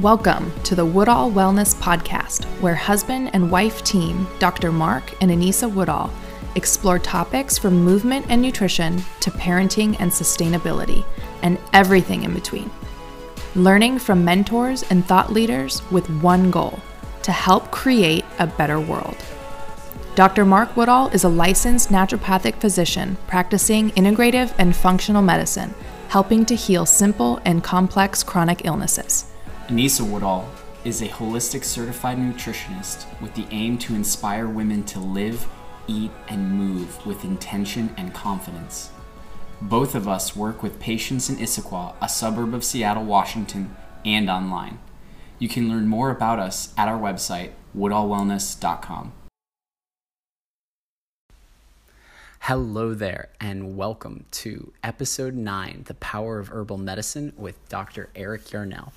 Welcome to the Woodall Wellness Podcast, where husband and wife team, Dr. Mark and Anissa Woodall, explore topics from movement and nutrition to parenting and sustainability, and everything in between. Learning from mentors and thought leaders with one goal to help create a better world. Dr. Mark Woodall is a licensed naturopathic physician practicing integrative and functional medicine, helping to heal simple and complex chronic illnesses. Anissa Woodall is a holistic certified nutritionist with the aim to inspire women to live, eat, and move with intention and confidence. Both of us work with patients in Issaquah, a suburb of Seattle, Washington, and online. You can learn more about us at our website, woodallwellness.com. Hello there, and welcome to episode 9 The Power of Herbal Medicine with Dr. Eric Yarnell.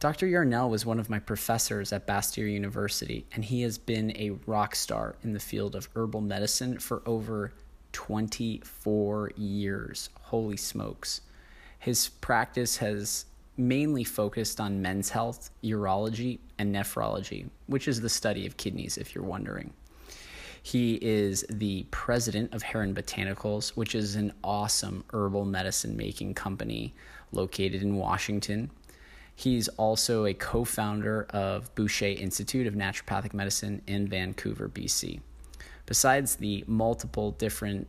Dr. Yarnell was one of my professors at Bastyr University, and he has been a rock star in the field of herbal medicine for over 24 years. Holy smokes. His practice has mainly focused on men's health, urology, and nephrology, which is the study of kidneys, if you're wondering. He is the president of Heron Botanicals, which is an awesome herbal medicine making company located in Washington. He's also a co founder of Boucher Institute of Naturopathic Medicine in Vancouver, BC. Besides the multiple different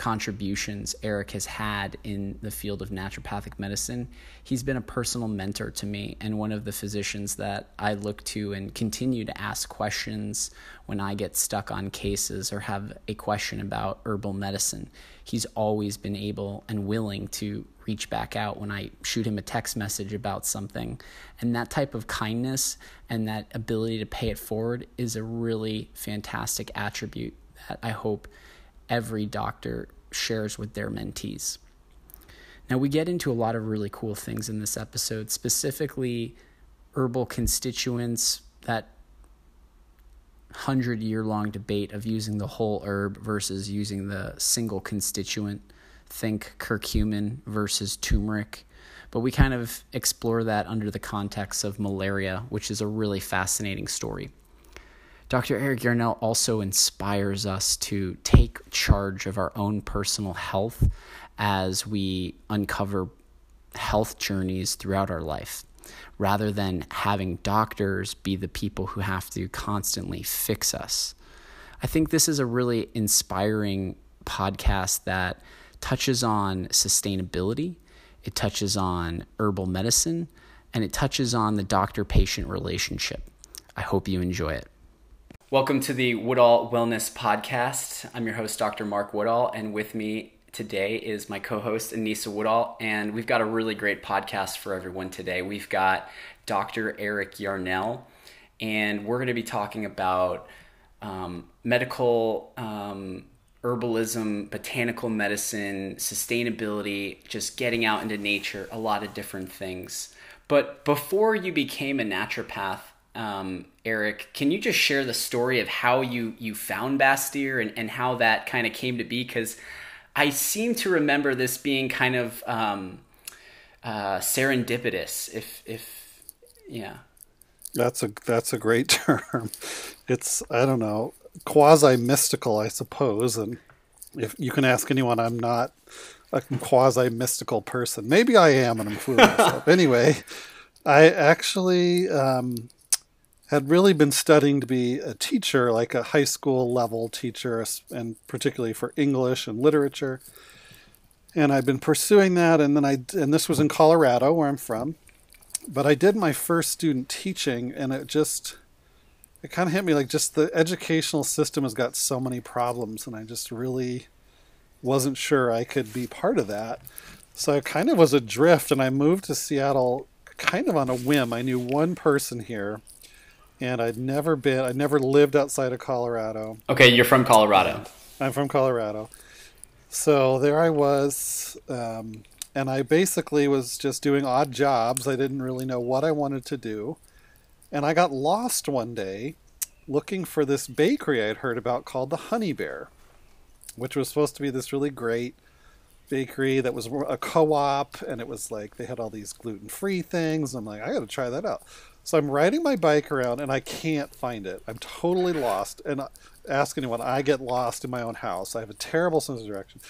contributions Eric has had in the field of naturopathic medicine, he's been a personal mentor to me and one of the physicians that I look to and continue to ask questions when I get stuck on cases or have a question about herbal medicine. He's always been able and willing to reach back out when I shoot him a text message about something. And that type of kindness and that ability to pay it forward is a really fantastic attribute that I hope every doctor shares with their mentees. Now, we get into a lot of really cool things in this episode, specifically herbal constituents, that hundred year long debate of using the whole herb versus using the single constituent. Think curcumin versus turmeric. But we kind of explore that under the context of malaria, which is a really fascinating story. Dr. Eric Yarnell also inspires us to take charge of our own personal health as we uncover health journeys throughout our life, rather than having doctors be the people who have to constantly fix us. I think this is a really inspiring podcast that touches on sustainability, it touches on herbal medicine, and it touches on the doctor patient relationship. I hope you enjoy it. Welcome to the Woodall Wellness Podcast. I'm your host, Dr. Mark Woodall, and with me today is my co host, Anissa Woodall. And we've got a really great podcast for everyone today. We've got Dr. Eric Yarnell, and we're going to be talking about um, medical um, herbalism, botanical medicine, sustainability, just getting out into nature, a lot of different things. But before you became a naturopath, um, Eric, can you just share the story of how you you found Bastyr and, and how that kind of came to be? Because I seem to remember this being kind of um, uh, serendipitous. If if yeah, that's a that's a great term. It's I don't know quasi mystical, I suppose. And if you can ask anyone, I'm not a quasi mystical person. Maybe I am, and I'm fooling myself. anyway, I actually. Um, had really been studying to be a teacher, like a high school level teacher, and particularly for English and literature. And I've been pursuing that, and then I and this was in Colorado, where I'm from. But I did my first student teaching, and it just it kind of hit me like just the educational system has got so many problems, and I just really wasn't sure I could be part of that. So I kind of was adrift, and I moved to Seattle kind of on a whim. I knew one person here and I'd never been, I'd never lived outside of Colorado. Okay, you're from Colorado. I'm from Colorado. So there I was, um, and I basically was just doing odd jobs. I didn't really know what I wanted to do. And I got lost one day looking for this bakery I'd heard about called the Honey Bear, which was supposed to be this really great bakery that was a co-op, and it was like they had all these gluten-free things. I'm like, I got to try that out. So I'm riding my bike around, and I can't find it. I'm totally lost, and ask anyone, I get lost in my own house. I have a terrible sense of direction,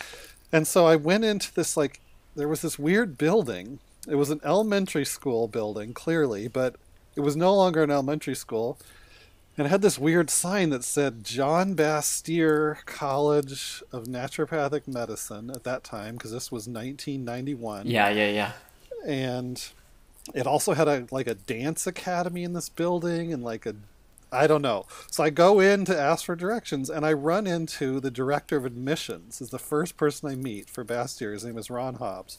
and so I went into this like there was this weird building. It was an elementary school building, clearly, but it was no longer an elementary school and it had this weird sign that said John Bastyr College of Naturopathic Medicine at that time, because this was 1991. Yeah, yeah, yeah. And it also had a like a dance academy in this building, and like a I don't know. So I go in to ask for directions, and I run into the director of admissions. Is the first person I meet for Bastyr. His name is Ron Hobbs,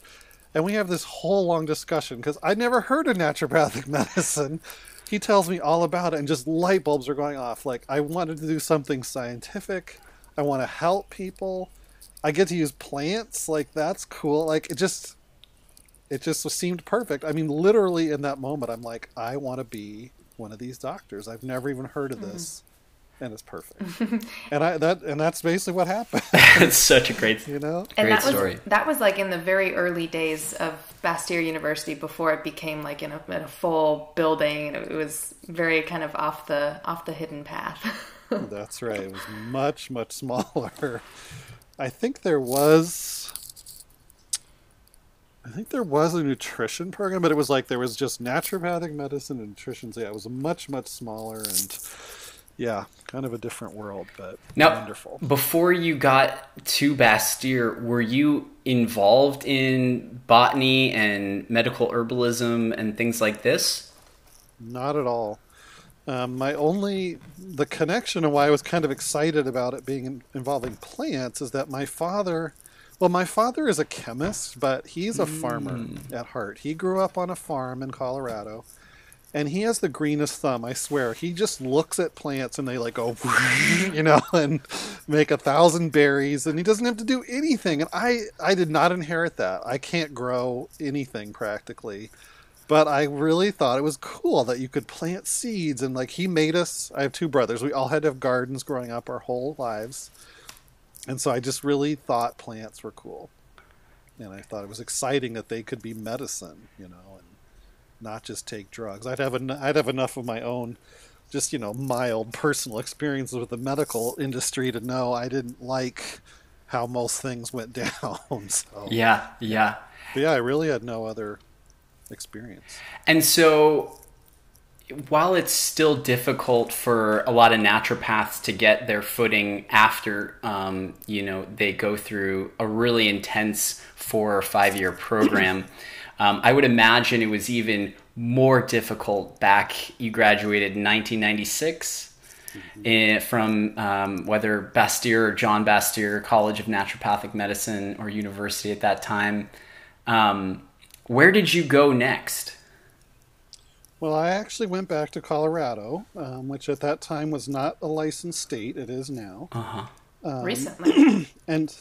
and we have this whole long discussion because I'd never heard of naturopathic medicine he tells me all about it and just light bulbs are going off like i wanted to do something scientific i want to help people i get to use plants like that's cool like it just it just seemed perfect i mean literally in that moment i'm like i want to be one of these doctors i've never even heard of mm-hmm. this and it's perfect. and I that and that's basically what happened. it's such a great, you know, and great that story. Was, that was like in the very early days of Bastyr University before it became like in a, in a full building, it was very kind of off the off the hidden path. that's right. It was much much smaller. I think there was. I think there was a nutrition program, but it was like there was just naturopathic medicine and nutrition. So yeah, it was much much smaller and yeah, kind of a different world, but now, wonderful. Before you got to Bastyr, were you involved in botany and medical herbalism and things like this? Not at all. Um, my only the connection and why I was kind of excited about it being involving plants is that my father, well, my father is a chemist, but he's a mm. farmer at heart. He grew up on a farm in Colorado and he has the greenest thumb i swear. He just looks at plants and they like go you know and make a thousand berries and he doesn't have to do anything. And i i did not inherit that. I can't grow anything practically. But i really thought it was cool that you could plant seeds and like he made us i have two brothers. We all had to have gardens growing up our whole lives and so i just really thought plants were cool and i thought it was exciting that they could be medicine you know and not just take drugs. I'd have en- I'd have enough of my own, just you know, mild personal experiences with the medical industry to know I didn't like how most things went down. so yeah, yeah, but yeah. I really had no other experience. And so, while it's still difficult for a lot of naturopaths to get their footing after, um, you know, they go through a really intense four or five year program. Um, I would imagine it was even more difficult back. You graduated in 1996 mm-hmm. in, from um, whether Bastyr or John Bastyr College of Naturopathic Medicine or university at that time. Um, where did you go next? Well, I actually went back to Colorado, um, which at that time was not a licensed state. It is now. Uh-huh. Um, Recently. and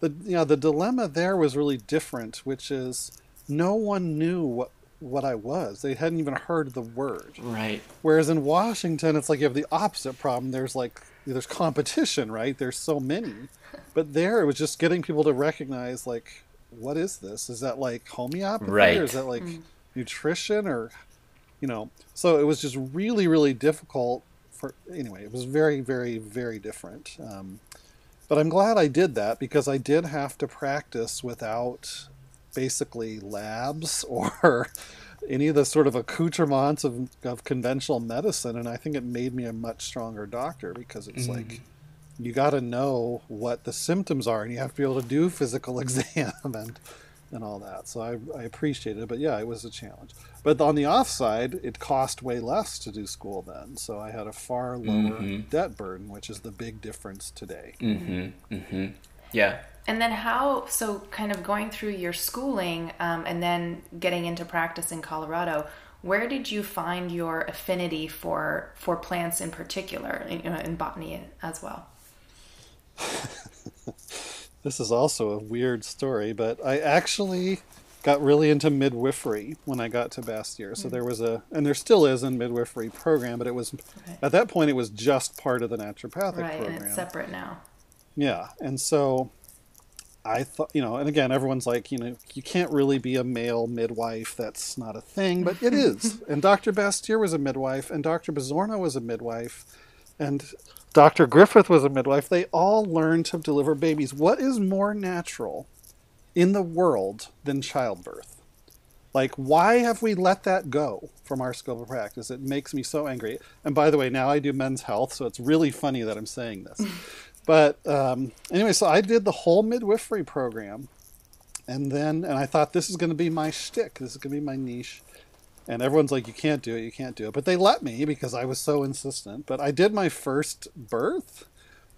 the you know, the dilemma there was really different, which is no one knew what what I was. They hadn't even heard the word. Right. Whereas in Washington, it's like you have the opposite problem. There's like there's competition, right? There's so many, but there it was just getting people to recognize like, what is this? Is that like homeopathy, right. or is that like mm. nutrition, or you know? So it was just really, really difficult for. Anyway, it was very, very, very different. Um, but I'm glad I did that because I did have to practice without basically labs or any of the sort of accoutrements of, of conventional medicine. And I think it made me a much stronger doctor because it's mm. like you got to know what the symptoms are and you have to be able to do physical exam and and all that. So I, I appreciate it, but yeah, it was a challenge. But on the offside, it cost way less to do school then, so I had a far lower mm-hmm. debt burden, which is the big difference today. Mm-hmm. Mm-hmm. Yeah, and then how, so kind of going through your schooling um, and then getting into practice in Colorado, where did you find your affinity for, for plants in particular, in, in botany as well? this is also a weird story, but I actually got really into midwifery when I got to Bastyr. So mm-hmm. there was a, and there still is a midwifery program, but it was, okay. at that point, it was just part of the naturopathic program. right, program. and it's separate now. Yeah. And so I thought, you know, and again, everyone's like, you know, you can't really be a male midwife. That's not a thing, but it is. and Dr. Bastyr was a midwife, and Dr. Pizzorno was a midwife, and Dr. Griffith was a midwife. They all learned to deliver babies. What is more natural in the world than childbirth? Like, why have we let that go from our scope of practice? It makes me so angry. And by the way, now I do men's health, so it's really funny that I'm saying this. but um, anyway, so I did the whole midwifery program. And then, and I thought this is going to be my shtick. This is going to be my niche. And everyone's like, you can't do it, you can't do it. But they let me because I was so insistent. But I did my first birth.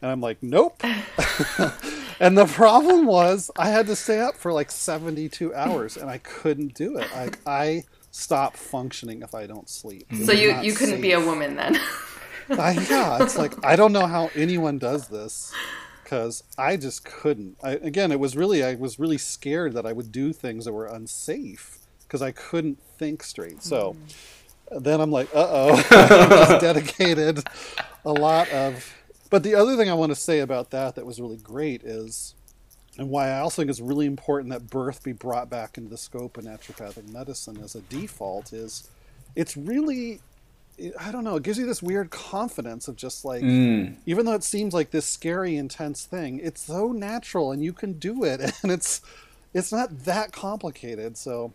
And I'm like, nope. and the problem was I had to stay up for like 72 hours and I couldn't do it. I, I stop functioning if I don't sleep. Mm. So you, you couldn't safe. be a woman then? I, yeah, it's like, I don't know how anyone does this because I just couldn't. I, again, it was really, I was really scared that I would do things that were unsafe because I couldn't think straight. So mm. then I'm like, uh oh, dedicated a lot of but the other thing I want to say about that that was really great is, and why I also think it's really important that birth be brought back into the scope of naturopathic medicine as a default is, it's really, I don't know, it gives you this weird confidence of just like, mm. even though it seems like this scary, intense thing, it's so natural and you can do it, and it's, it's not that complicated. So,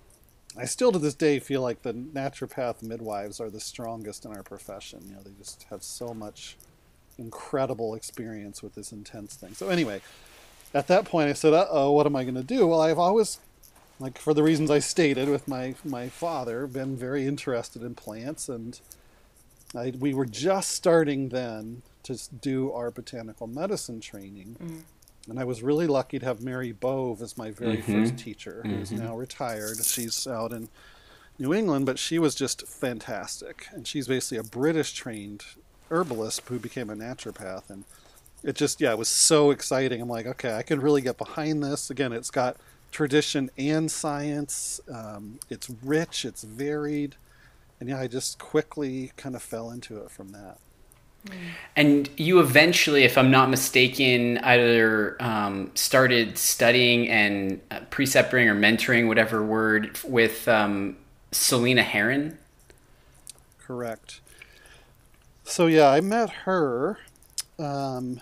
I still to this day feel like the naturopath midwives are the strongest in our profession. You know, they just have so much incredible experience with this intense thing. So anyway, at that point I said, "Uh oh, what am I going to do?" Well, I've always, like for the reasons I stated with my my father, been very interested in plants, and I, we were just starting then to do our botanical medicine training. Mm. And I was really lucky to have Mary Bove as my very mm-hmm. first teacher, who is mm-hmm. now retired. She's out in New England, but she was just fantastic. And she's basically a British trained herbalist who became a naturopath and it just yeah it was so exciting i'm like okay i can really get behind this again it's got tradition and science um, it's rich it's varied and yeah i just quickly kind of fell into it from that and you eventually, if I'm not mistaken, either um, started studying and uh, preceptoring or mentoring, whatever word, with um, Silena Heron. Correct. So yeah, I met her. Um,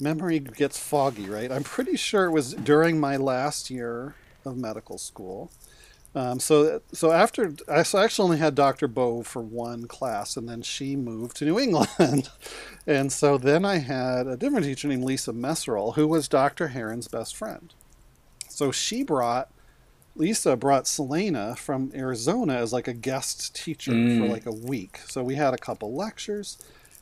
memory gets foggy, right? I'm pretty sure it was during my last year of medical school. Um, so so after I so I actually only had Dr. Bow for one class, and then she moved to New England, and so then I had a different teacher named Lisa Meserole, who was Dr. Heron's best friend. So she brought Lisa brought Silena from Arizona as like a guest teacher mm. for like a week. So we had a couple lectures.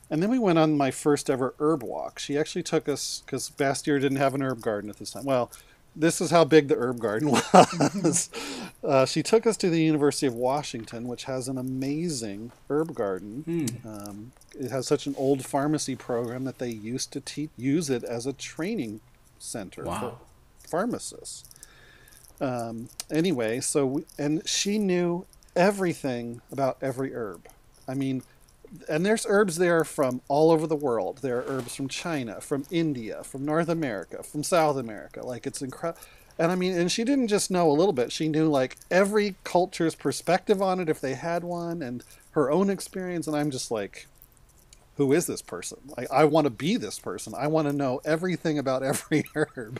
And then we went on my first ever herb walk. She actually took us because Bastyr didn't have an herb garden at this time. Well, this is how big the herb garden was. uh, she took us to the University of Washington, which has an amazing herb garden. Mm. Um, it has such an old pharmacy program that they used to te- use it as a training center wow. for pharmacists. Um, anyway, so we, and she knew everything about every herb. I mean, and there's herbs there from all over the world. There are herbs from China, from India, from North America, from South America. Like it's incredible. And I mean, and she didn't just know a little bit. She knew like every culture's perspective on it if they had one, and her own experience. And I'm just like, who is this person? Like, I want to be this person. I want to know everything about every herb.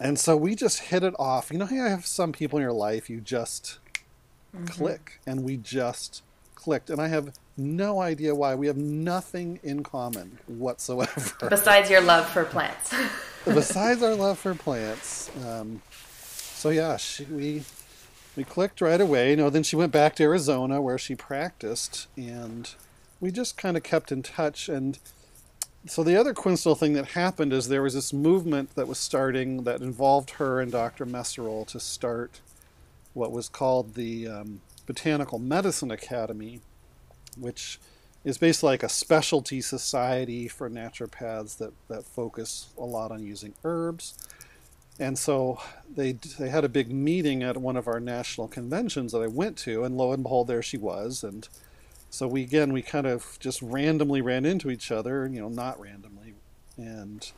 And so we just hit it off. You know how you have some people in your life you just mm-hmm. click, and we just clicked. And I have no idea why. We have nothing in common whatsoever. Besides your love for plants. Besides our love for plants. Um, so yeah, she, we we clicked right away. You know, then she went back to Arizona where she practiced, and we just kind of kept in touch. And so the other coincidental thing that happened is there was this movement that was starting that involved her and Dr. Meserole to start what was called the um, Botanical Medicine Academy, which is basically like a specialty society for naturopaths that, that focus a lot on using herbs. And so they they had a big meeting at one of our national conventions that I went to, and lo and behold, there she was, and so we again we kind of just randomly ran into each other, you know, not randomly, and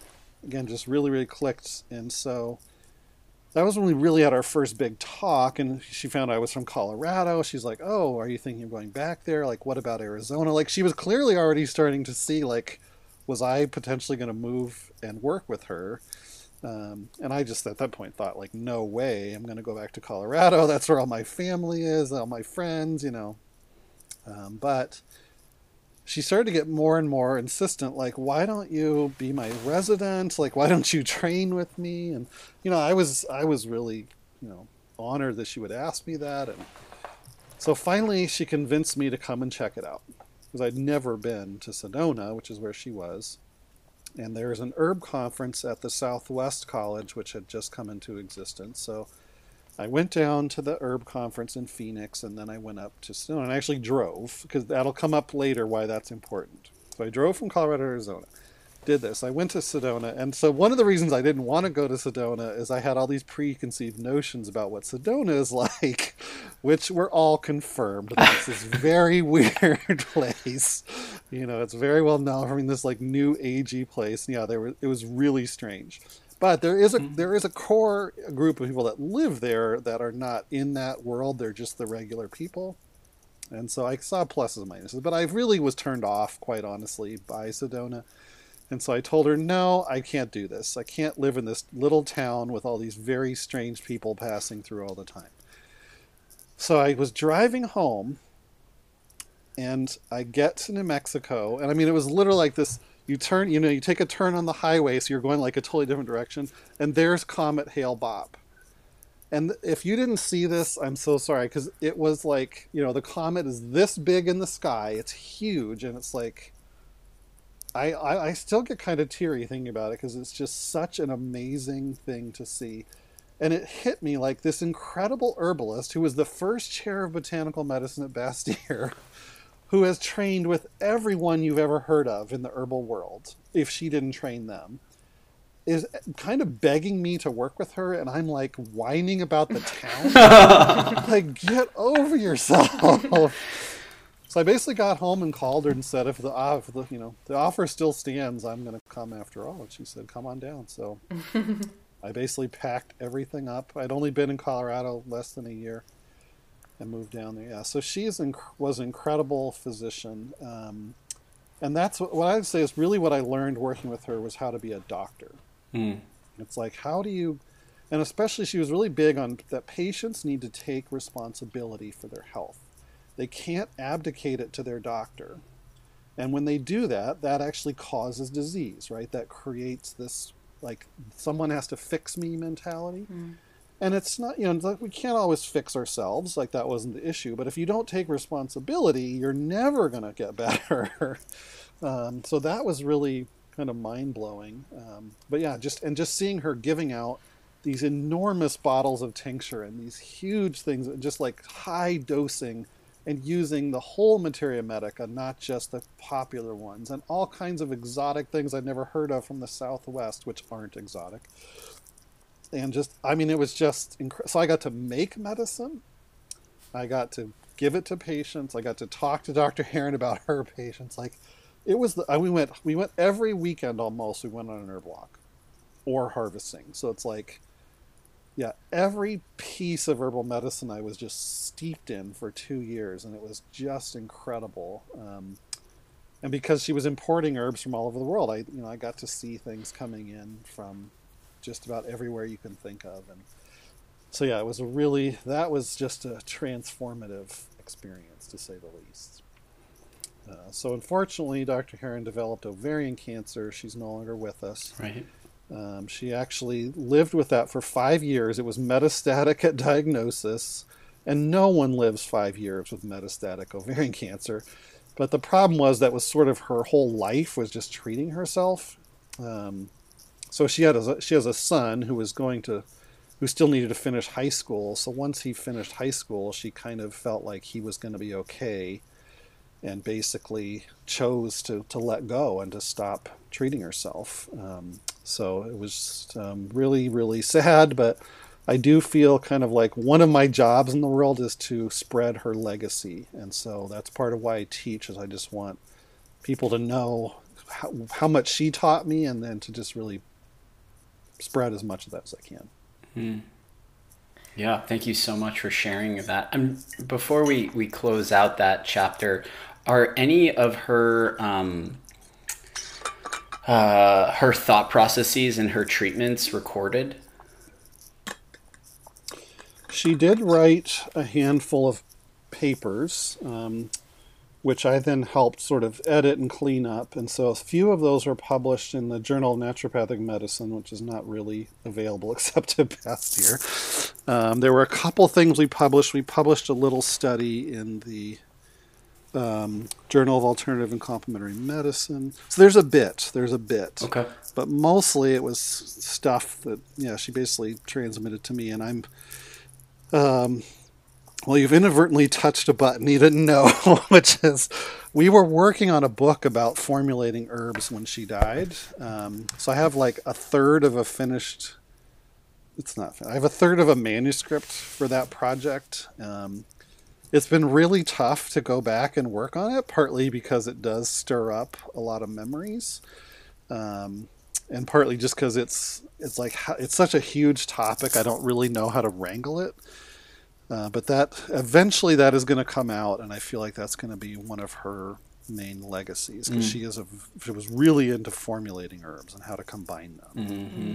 again, just really, really clicked. And so that was when we really had our first big talk. And she found I was from Colorado. She's like, "Oh, are you thinking of going back there? Like, what about Arizona?" Like, she was clearly already starting to see like, was I potentially going to move and work with her? Um, and I just at that point thought like, no way, I'm going to go back to Colorado. That's where all my family is, all my friends, you know. Um, but she started to get more and more insistent like why don't you be my resident? Like why don't you train with me? And you know i was i was really you know honored that she would ask me that. And so finally she convinced me to come and check it out because i'd never been to sedona which is where she was. And there's an herb conference at the southwest college which had just come into existence. So I went down to the herb conference in Phoenix and then I went up to Sedona and I actually drove because that'll come up later why that's important. So I drove from Colorado to Arizona, did this. I went to Sedona. And so one of the reasons I didn't want to go to Sedona is I had all these preconceived notions about what Sedona is like, which were all confirmed. This is very weird place. You know, it's very well known. Mean, this like new agey place. Yeah, there were, it was really strange. But there is a mm-hmm. there is a core group of people that live there that are not in that world. They're just the regular people. And so I saw pluses and minuses, but I really was turned off, quite honestly, by Sedona. And so I told her, no, I can't do this. I can't live in this little town with all these very strange people passing through all the time. So I was driving home and I get to New Mexico. And I mean, it was literally like this you turn, you know, you take a turn on the highway, so you're going like a totally different direction, and there's Comet Hale-Bopp. And if you didn't see this, I'm so sorry because it was like, you know, the comet is this big in the sky, it's huge, and it's like, I, I, I still get kind of teary thinking about it because it's just such an amazing thing to see. And it hit me like this incredible herbalist who was the first chair of botanical medicine at Bastyr who has trained with everyone you've ever heard of in the herbal world, if she didn't train them, is kind of begging me to work with her, and I'm like whining about the town. like, get over yourself. so I basically got home and called her and said, if the, uh, if the you know the offer still stands, I'm going to come after all. And she said, come on down. So I basically packed everything up. I'd only been in Colorado less than a year and moved down there. Yeah, so she is inc- was an incredible physician, um, and that's what, what, I would say is really what I learned working with her was how to be a doctor. Mm. It's like how do you, and especially she was really big on that patients need to take responsibility for their health. They can't abdicate it to their doctor. And when they do that, that actually causes disease, right? That creates this like someone has to fix me mentality. Mm and it's not you know we can't always fix ourselves like that wasn't the issue. But if you don't take responsibility you're never going to get better. Um, so that was really kind of mind-blowing. Um, but yeah just and just seeing her giving out these enormous bottles of tincture and these huge things just like high dosing and using the whole materia medica not just the popular ones and all kinds of exotic things i'd never heard of from the southwest which aren't exotic and just I mean it was just inc- so I got to make medicine. I got to give it to patients. I got to talk to Dr. Heron about her patients. Like it was the we went we went every weekend almost. We went on an herb walk or harvesting. So it's like yeah, every piece of herbal medicine I was just steeped in for two years, and it was just incredible. Um, and because she was importing herbs from all over the world, I you know I got to see things coming in from just about everywhere you can think of. And so, yeah, it was a really, that was just a transformative experience to say the least. Uh, so, unfortunately, Dr. Heron developed ovarian cancer. She's no longer with us. Right. Um, she actually lived with that for five years. It was metastatic at diagnosis, and no one lives five years with metastatic ovarian cancer. But the problem was that was sort of her whole life was just treating herself. Um, so she had a, she has a son who was going to who still needed to finish high school. So once he finished high school, she kind of felt like he was going to be okay and basically chose to, to let go and to stop treating herself. Um, so it was um, really, really sad, but I do feel kind of like one of my jobs in the world is to spread her legacy. And so that's part of why I teach is I just want people to know how, how much she taught me and then to just really spread as much of that as I can. Mm. Yeah, thank you so much for sharing that. And before we, we close out that chapter, are any of her um, uh, her thought processes and her treatments recorded? She did write a handful of papers, um, which I then helped sort of edit and clean up. And so a few of those are published in the Journal of Naturopathic Medicine, which is not really available except to Bastyr. Um, there were a couple things we published. We published a little study in the um, Journal of Alternative and Complementary Medicine. So there's a bit. There's a bit. Okay. But mostly it was stuff that, yeah, she basically transmitted to me, and I'm um, well, you've inadvertently touched a button you didn't know, which is we were working on a book about formulating herbs when she died. Um, so I have like a third of a finished. It's not. I have a third of a manuscript for that project. Um, it's been really tough to go back and work on it, partly because it does stir up a lot of memories, um, and partly just because it's it's like it's such a huge topic. I don't really know how to wrangle it. Uh, but that eventually that is going to come out, and I feel like that's going to be one of her main legacies because mm. she is a she was really into formulating herbs and how to combine them. Mm-hmm.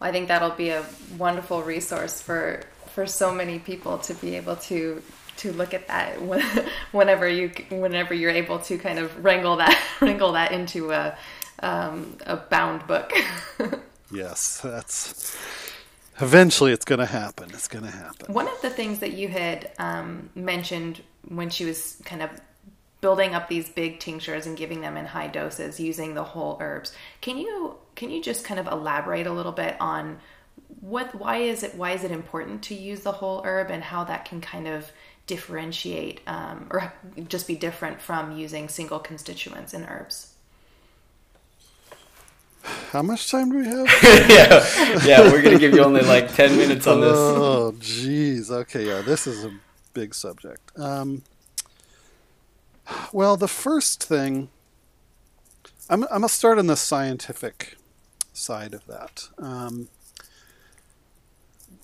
Well, I think that'll be a wonderful resource for for so many people to be able to to look at that whenever you whenever you're able to kind of wrangle that wrangle that into a um, a bound book. yes, that's Eventually, it's going to happen. It's going to happen. One of the things that you had um, mentioned when she was kind of building up these big tinctures and giving them in high doses using the whole herbs. Can you can you just kind of elaborate a little bit on what why is it why is it important to use the whole herb and how that can kind of differentiate um, or just be different from using single constituents in herbs? How much time do we have? yeah, yeah, we're gonna give you only like ten minutes on this. Oh, jeez. Okay, yeah, this is a big subject. Um, well, the first thing, I'm, I'm gonna start on the scientific side of that. Um,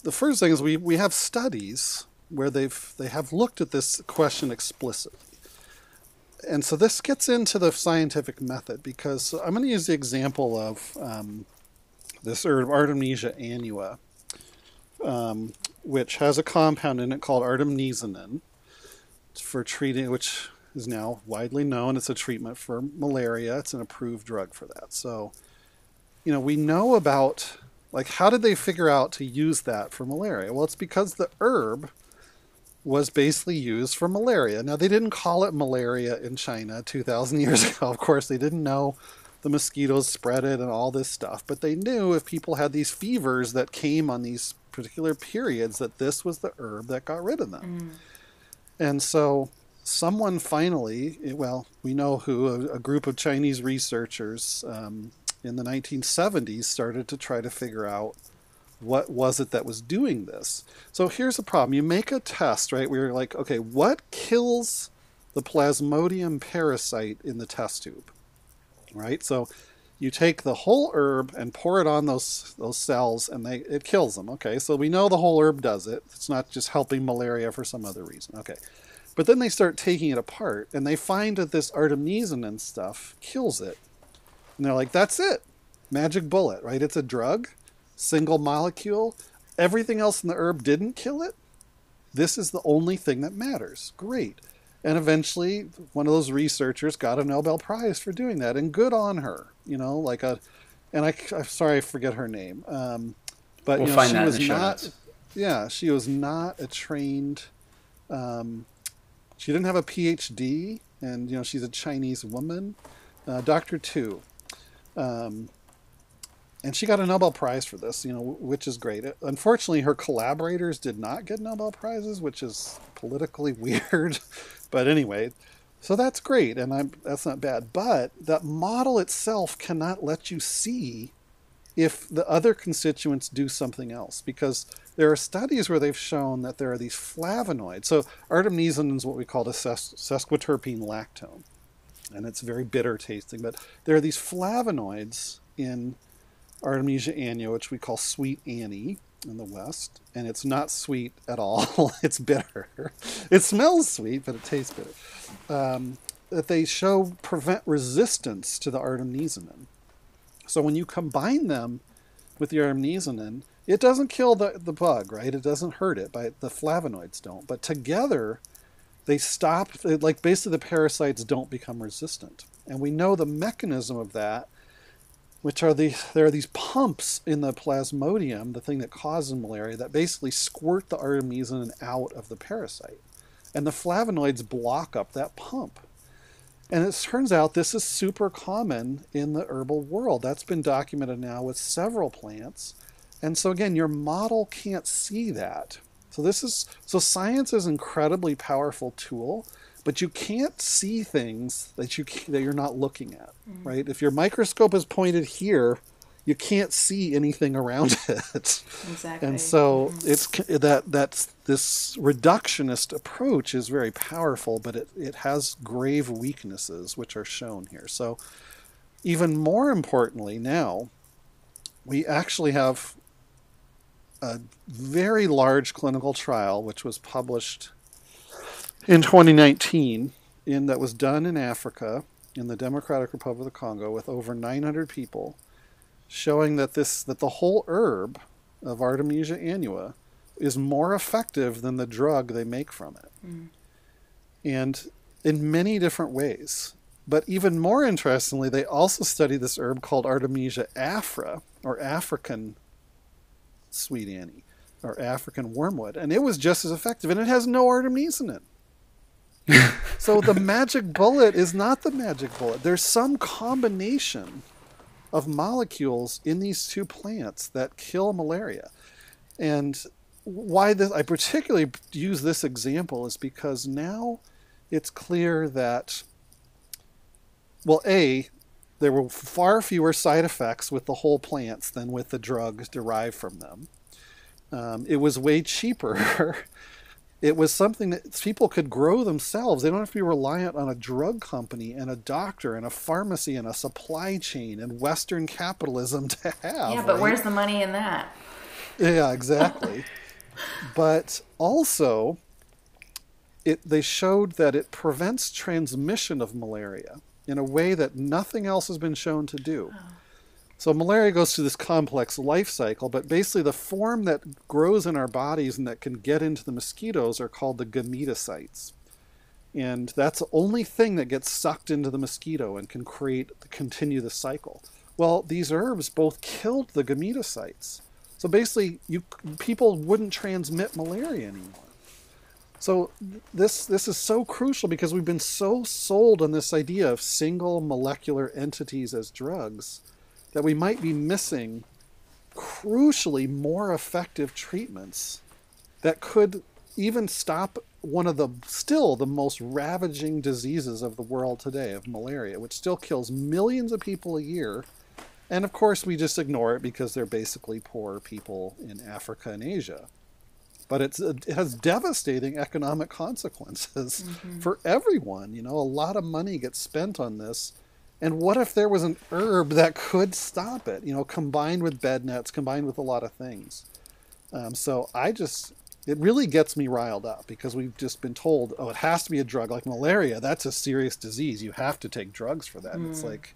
the first thing is we, we have studies where they've they have looked at this question explicitly and so this gets into the scientific method because I'm going to use the example of um, this herb Artemisia annua, um, which has a compound in it called artemisinin for treating, which is now widely known. It's a treatment for malaria. It's an approved drug for that. So, you know, we know about like how did they figure out to use that for malaria? Well, it's because the herb was basically used for malaria. Now, they didn't call it malaria in China 2,000 years ago. Of course, they didn't know the mosquitoes spread it and all this stuff, but they knew if people had these fevers that came on these particular periods that this was the herb that got rid of them. Mm. And so someone finally, well, we know who, a, a group of Chinese researchers um, in the 1970s started to try to figure out what was it that was doing this? So here's the problem. You make a test, right? You're like, okay, what kills the plasmodium parasite in the test tube? Right? So you take the whole herb and pour it on those those cells and they it kills them. Okay, so we know the whole herb does it. It's not just helping malaria for some other reason. Okay. But then they start taking it apart and they find that this artemisinin stuff kills it. And they're like, that's it. Magic bullet, right? It's a drug single molecule. Everything else in the herb didn't kill it. This is the only thing that matters. Great. And eventually, one of those researchers got a Nobel Prize for doing that, and good on her. You know, like a, and I, I'm sorry, I forget her name. Um, but we'll you know, she was not. Yeah, she was not a trained. Um, she didn't have a PhD, and you know she's a Chinese woman. Uh, Dr. Tu. Um, and she got a Nobel Prize for this, you know, which is great. Uh, unfortunately, her collaborators did not get Nobel Prizes, which is politically weird. but anyway, so that's great, and I'm, that's not bad. But that model itself cannot let you see if the other constituents do something else, because there are studies where they've shown that there are these flavonoids. So artemisinin is what we call a ses- sesquiterpene lactone, and it's very bitter tasting. But there are these flavonoids in Artemisia annua, which we call Sweet Annie in the West, and it's not sweet at all. it's bitter. It smells sweet, but it tastes bitter. Um, that they show prevent resistance to the artemisinin. So when you combine them with the artemisinin, it doesn't kill the, the bug, right? It doesn't hurt it, but the flavonoids don't. But together, they stop, like basically the parasites don't become resistant. And we know the mechanism of that which are the there are these pumps in the plasmodium, the thing that causes malaria, that basically squirt the artemisinin out of the parasite, and the flavonoids block up that pump. And it turns out this is super common in the herbal world. That's been documented now with several plants. And so again, your model can't see that. So this is so science is an incredibly powerful tool but you can't see things that you that you're not looking at, mm-hmm. right? If your microscope is pointed here, you can't see anything around it. Exactly. And so mm-hmm. it's that that's this reductionist approach is very powerful, but it, it has grave weaknesses which are shown here. So even more importantly now, we actually have a very large clinical trial which was published in 2019 in that was done in Africa in the Democratic Republic of the Congo with over 900 people showing that this that the whole herb of Artemisia annua is more effective than the drug they make from it. Mm. And in many different ways. But even more interestingly, they also studied this herb called Artemisia afra, or African sweet Annie, or African wormwood, and it was just as effective, and it has no artemisinin. so the magic bullet is not the magic bullet. There's some combination of molecules in these two plants that kill malaria. And why this I particularly use this example is because now it's clear that well, A, there were far fewer side effects with the whole plants than with the drugs derived from them. Um, it was way cheaper it was something that people could grow themselves. They don't have to be reliant on a drug company and a doctor and a pharmacy and a supply chain and Western capitalism to have. Yeah, but right? where's the money in that? Yeah, exactly. but also, it they showed that it prevents transmission of malaria in a way that nothing else has been shown to do. Oh. So malaria goes through this complex life cycle, but basically the form that grows in our bodies and that can get into the mosquitoes are called the gametocytes. And that's the only thing that gets sucked into the mosquito and can create continue the cycle. Well, these herbs both killed the gametocytes. So basically you people wouldn't transmit malaria anymore. So this this is so crucial because we've been so sold on this idea of single molecular entities as drugs that we might be missing crucially more effective treatments that could even stop one of the still the most ravaging diseases of the world today of malaria which still kills millions of people a year. And of course we just ignore it because they're basically poor people in Africa and Asia. But it's it has devastating economic consequences mm-hmm. for everyone. You know a lot of money gets spent on this and what if there was an herb that could stop it? You know, combined with bed nets, combined with a lot of things. Um, so I just, it really gets me riled up because we've just been told, oh, it has to be a drug like malaria. That's a serious disease. You have to take drugs for that. Mm. It's like,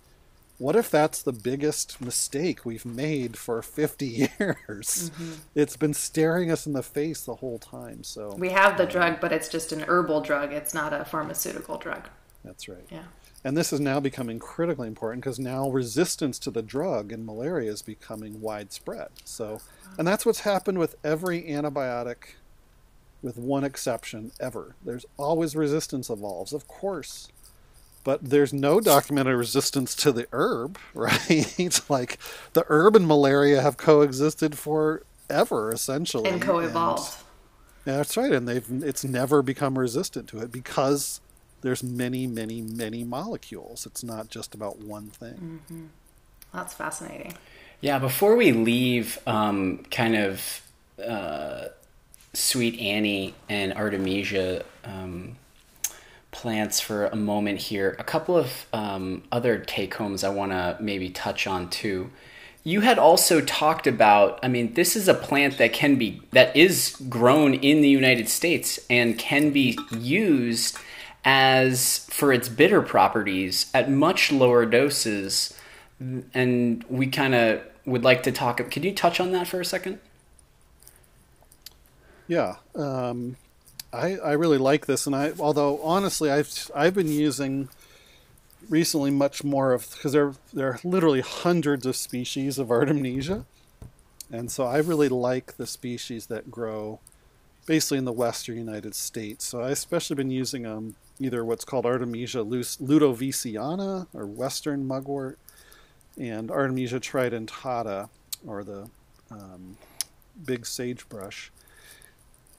what if that's the biggest mistake we've made for 50 years? Mm-hmm. It's been staring us in the face the whole time. So we have the drug, but it's just an herbal drug. It's not a pharmaceutical drug. That's right. Yeah. And this is now becoming critically important because now resistance to the drug in malaria is becoming widespread. So, and that's what's happened with every antibiotic, with one exception, ever. There's always resistance evolves, of course. But there's no documented resistance to the herb, right? It's like the herb and malaria have coexisted forever, essentially. And co-evolved. And, yeah, that's right. And they've it's never become resistant to it because there's many, many, many molecules. It's not just about one thing. Mm-hmm. That's fascinating. Yeah, before we leave, um, kind of uh, Sweet Annie and Artemisia um, plants for a moment here, a couple of um, other take homes I want to maybe touch on too. you had also talked about i mean this is a plant that can be that is grown in the united states and can be used as for its bitter properties at much lower doses and we kind of would like to talk could you touch on that for a second yeah um, I, I really like this and i although honestly i've i've been using recently much more of because there there are literally hundreds of species of Artemisia, and so I really like the species that grow basically in the western United States. So I especially been using um, either what's called Artemisia ludoviciana or western mugwort, and Artemisia tridentata or the um, big sagebrush.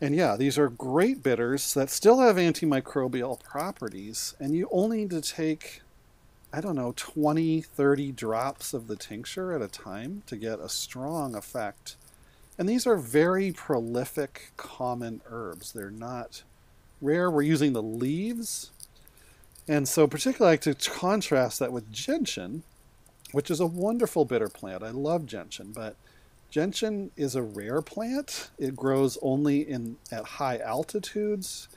And yeah, these are great bitters that still have antimicrobial properties, and you only need to take I don't know, 20, 30 drops of the tincture at a time to get a strong effect. And these are very prolific, common herbs. They're not rare. We're using the leaves. And so, particularly, I like to contrast that with gentian, which is a wonderful bitter plant. I love gentian, but gentian is a rare plant. It grows only in at high altitudes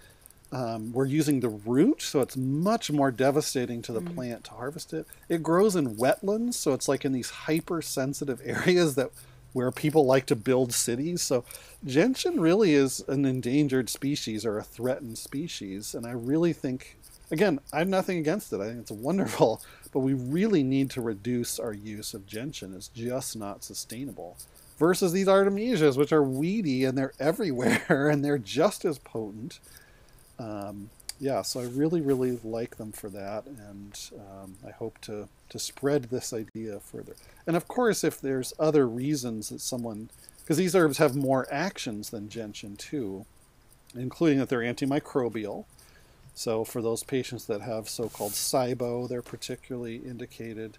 um, we're using the root, so it's much more devastating to the mm. plant to harvest it. It grows in wetlands, so it's like in these hypersensitive areas that where people like to build cities. So gentian really is an endangered species or a threatened species, and I really think again, I have nothing against it. I think it's wonderful, but we really need to reduce our use of gentian. It's just not sustainable. Versus these artemisias, which are weedy and they're everywhere and they're just as potent um, yeah, so I really, really like them for that, and um, I hope to to spread this idea further. And of course, if there's other reasons that someone, because these herbs have more actions than gentian too, including that they're antimicrobial. So for those patients that have so-called SIBO, they're particularly indicated,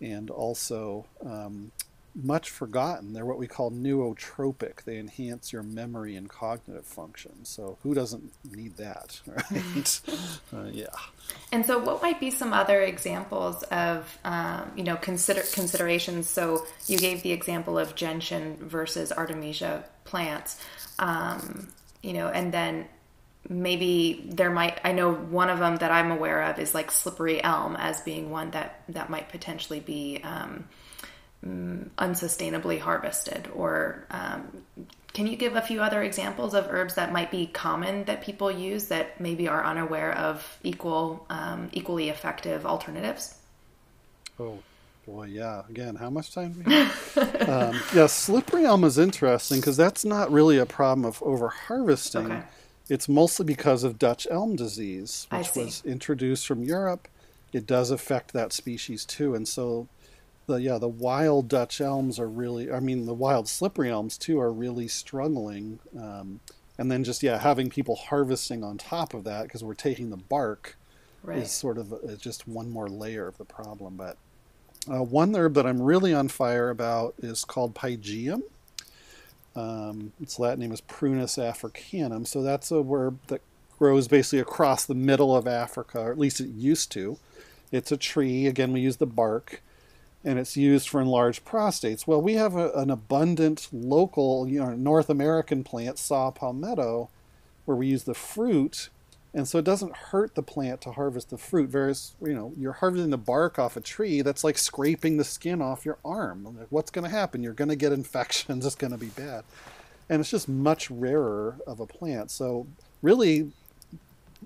and also um, much forgotten. They're what we call nootropic. They enhance your memory and cognitive function. So who doesn't need that, right? uh, yeah. And so, what might be some other examples of um, you know consider considerations? So you gave the example of gentian versus artemisia plants, um, you know, and then maybe there might i know one of them that i'm aware of is like slippery elm as being one that that might potentially be um, um, unsustainably harvested or um, can you give a few other examples of herbs that might be common that people use that maybe are unaware of equal um, equally effective alternatives? Oh boy yeah. Again how much time do we have? Um, yeah slippery elm is interesting because that's not really a problem of over harvesting okay. it's mostly because of dutch elm disease which was introduced from europe. It does affect that species too and so the yeah the wild Dutch elms are really I mean the wild slippery elms too are really struggling. Um, and then just yeah having people harvesting on top of that because we're taking the bark right. is sort of a, just one more layer of the problem. But uh, one herb that I'm really on fire about is called Pygeum. Um, its Latin name is Prunus africanum. So that's a herb that grows basically across the middle of Africa, or at least it used to. It's a tree. Again, we use the bark and it's used for enlarged prostates. Well, we have a, an abundant local, you know, North American plant, saw palmetto, where we use the fruit, and so it doesn't hurt the plant to harvest the fruit. Whereas, you know, you're harvesting the bark off a tree, that's like scraping the skin off your arm. Like, what's going to happen? You're going to get infections. It's going to be bad, and it's just much rarer of a plant. So really,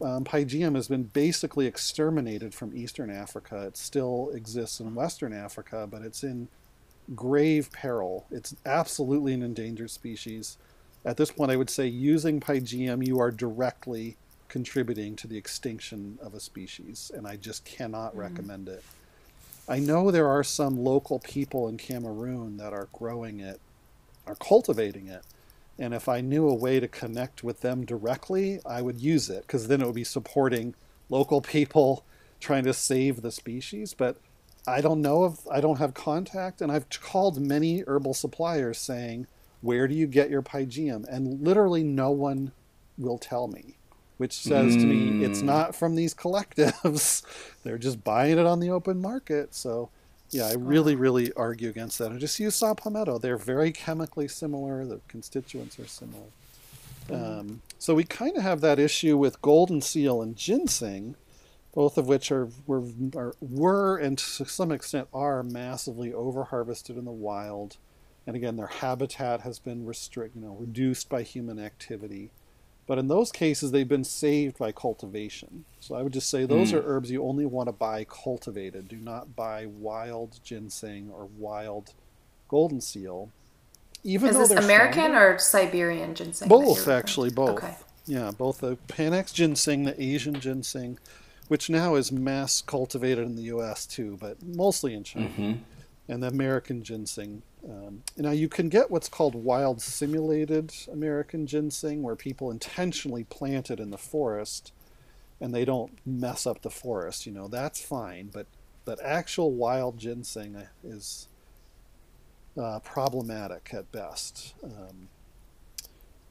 um, Pygeum has been basically exterminated from eastern Africa. It still exists in western Africa, but it's in grave peril. It's absolutely an endangered species. At this point, I would say using Pygeum, you are directly contributing to the extinction of a species, and I just cannot mm-hmm. recommend it. I know there are some local people in Cameroon that are growing it, are cultivating it, and if I knew a way to connect with them directly, I would use it because then it would be supporting local people trying to save the species. But I don't know if I don't have contact. And I've called many herbal suppliers saying, Where do you get your Pygeum? And literally no one will tell me, which says mm. to me, It's hmm. not from these collectives. They're just buying it on the open market. So Yeah, I really, really argue against that. And just use saw palmetto. They're very chemically similar. The constituents are similar. Um, so we kind of have that issue with golden seal and ginseng, both of which are were, are were and to some extent are massively over harvested in the wild, and again their habitat has been restrict, you know, reduced by human activity. But in those cases, they've been saved by cultivation. So I would just say those Mm. are herbs you only want to buy cultivated. Do not buy wild ginseng or wild golden seal. Even Is though this they're American stronger. or Siberian ginseng? Both, actually, both. Okay. Yeah, both the Panax ginseng, the Asian ginseng, which now is mass cultivated in the U.S. too, but mostly in China, Mm-hmm. and the American ginseng. Um, now you can get what's called wild simulated American ginseng, where people intentionally plant it in the forest, and they don't mess up the forest. You know that's fine, but that actual wild ginseng uh, is uh, problematic at best. Um,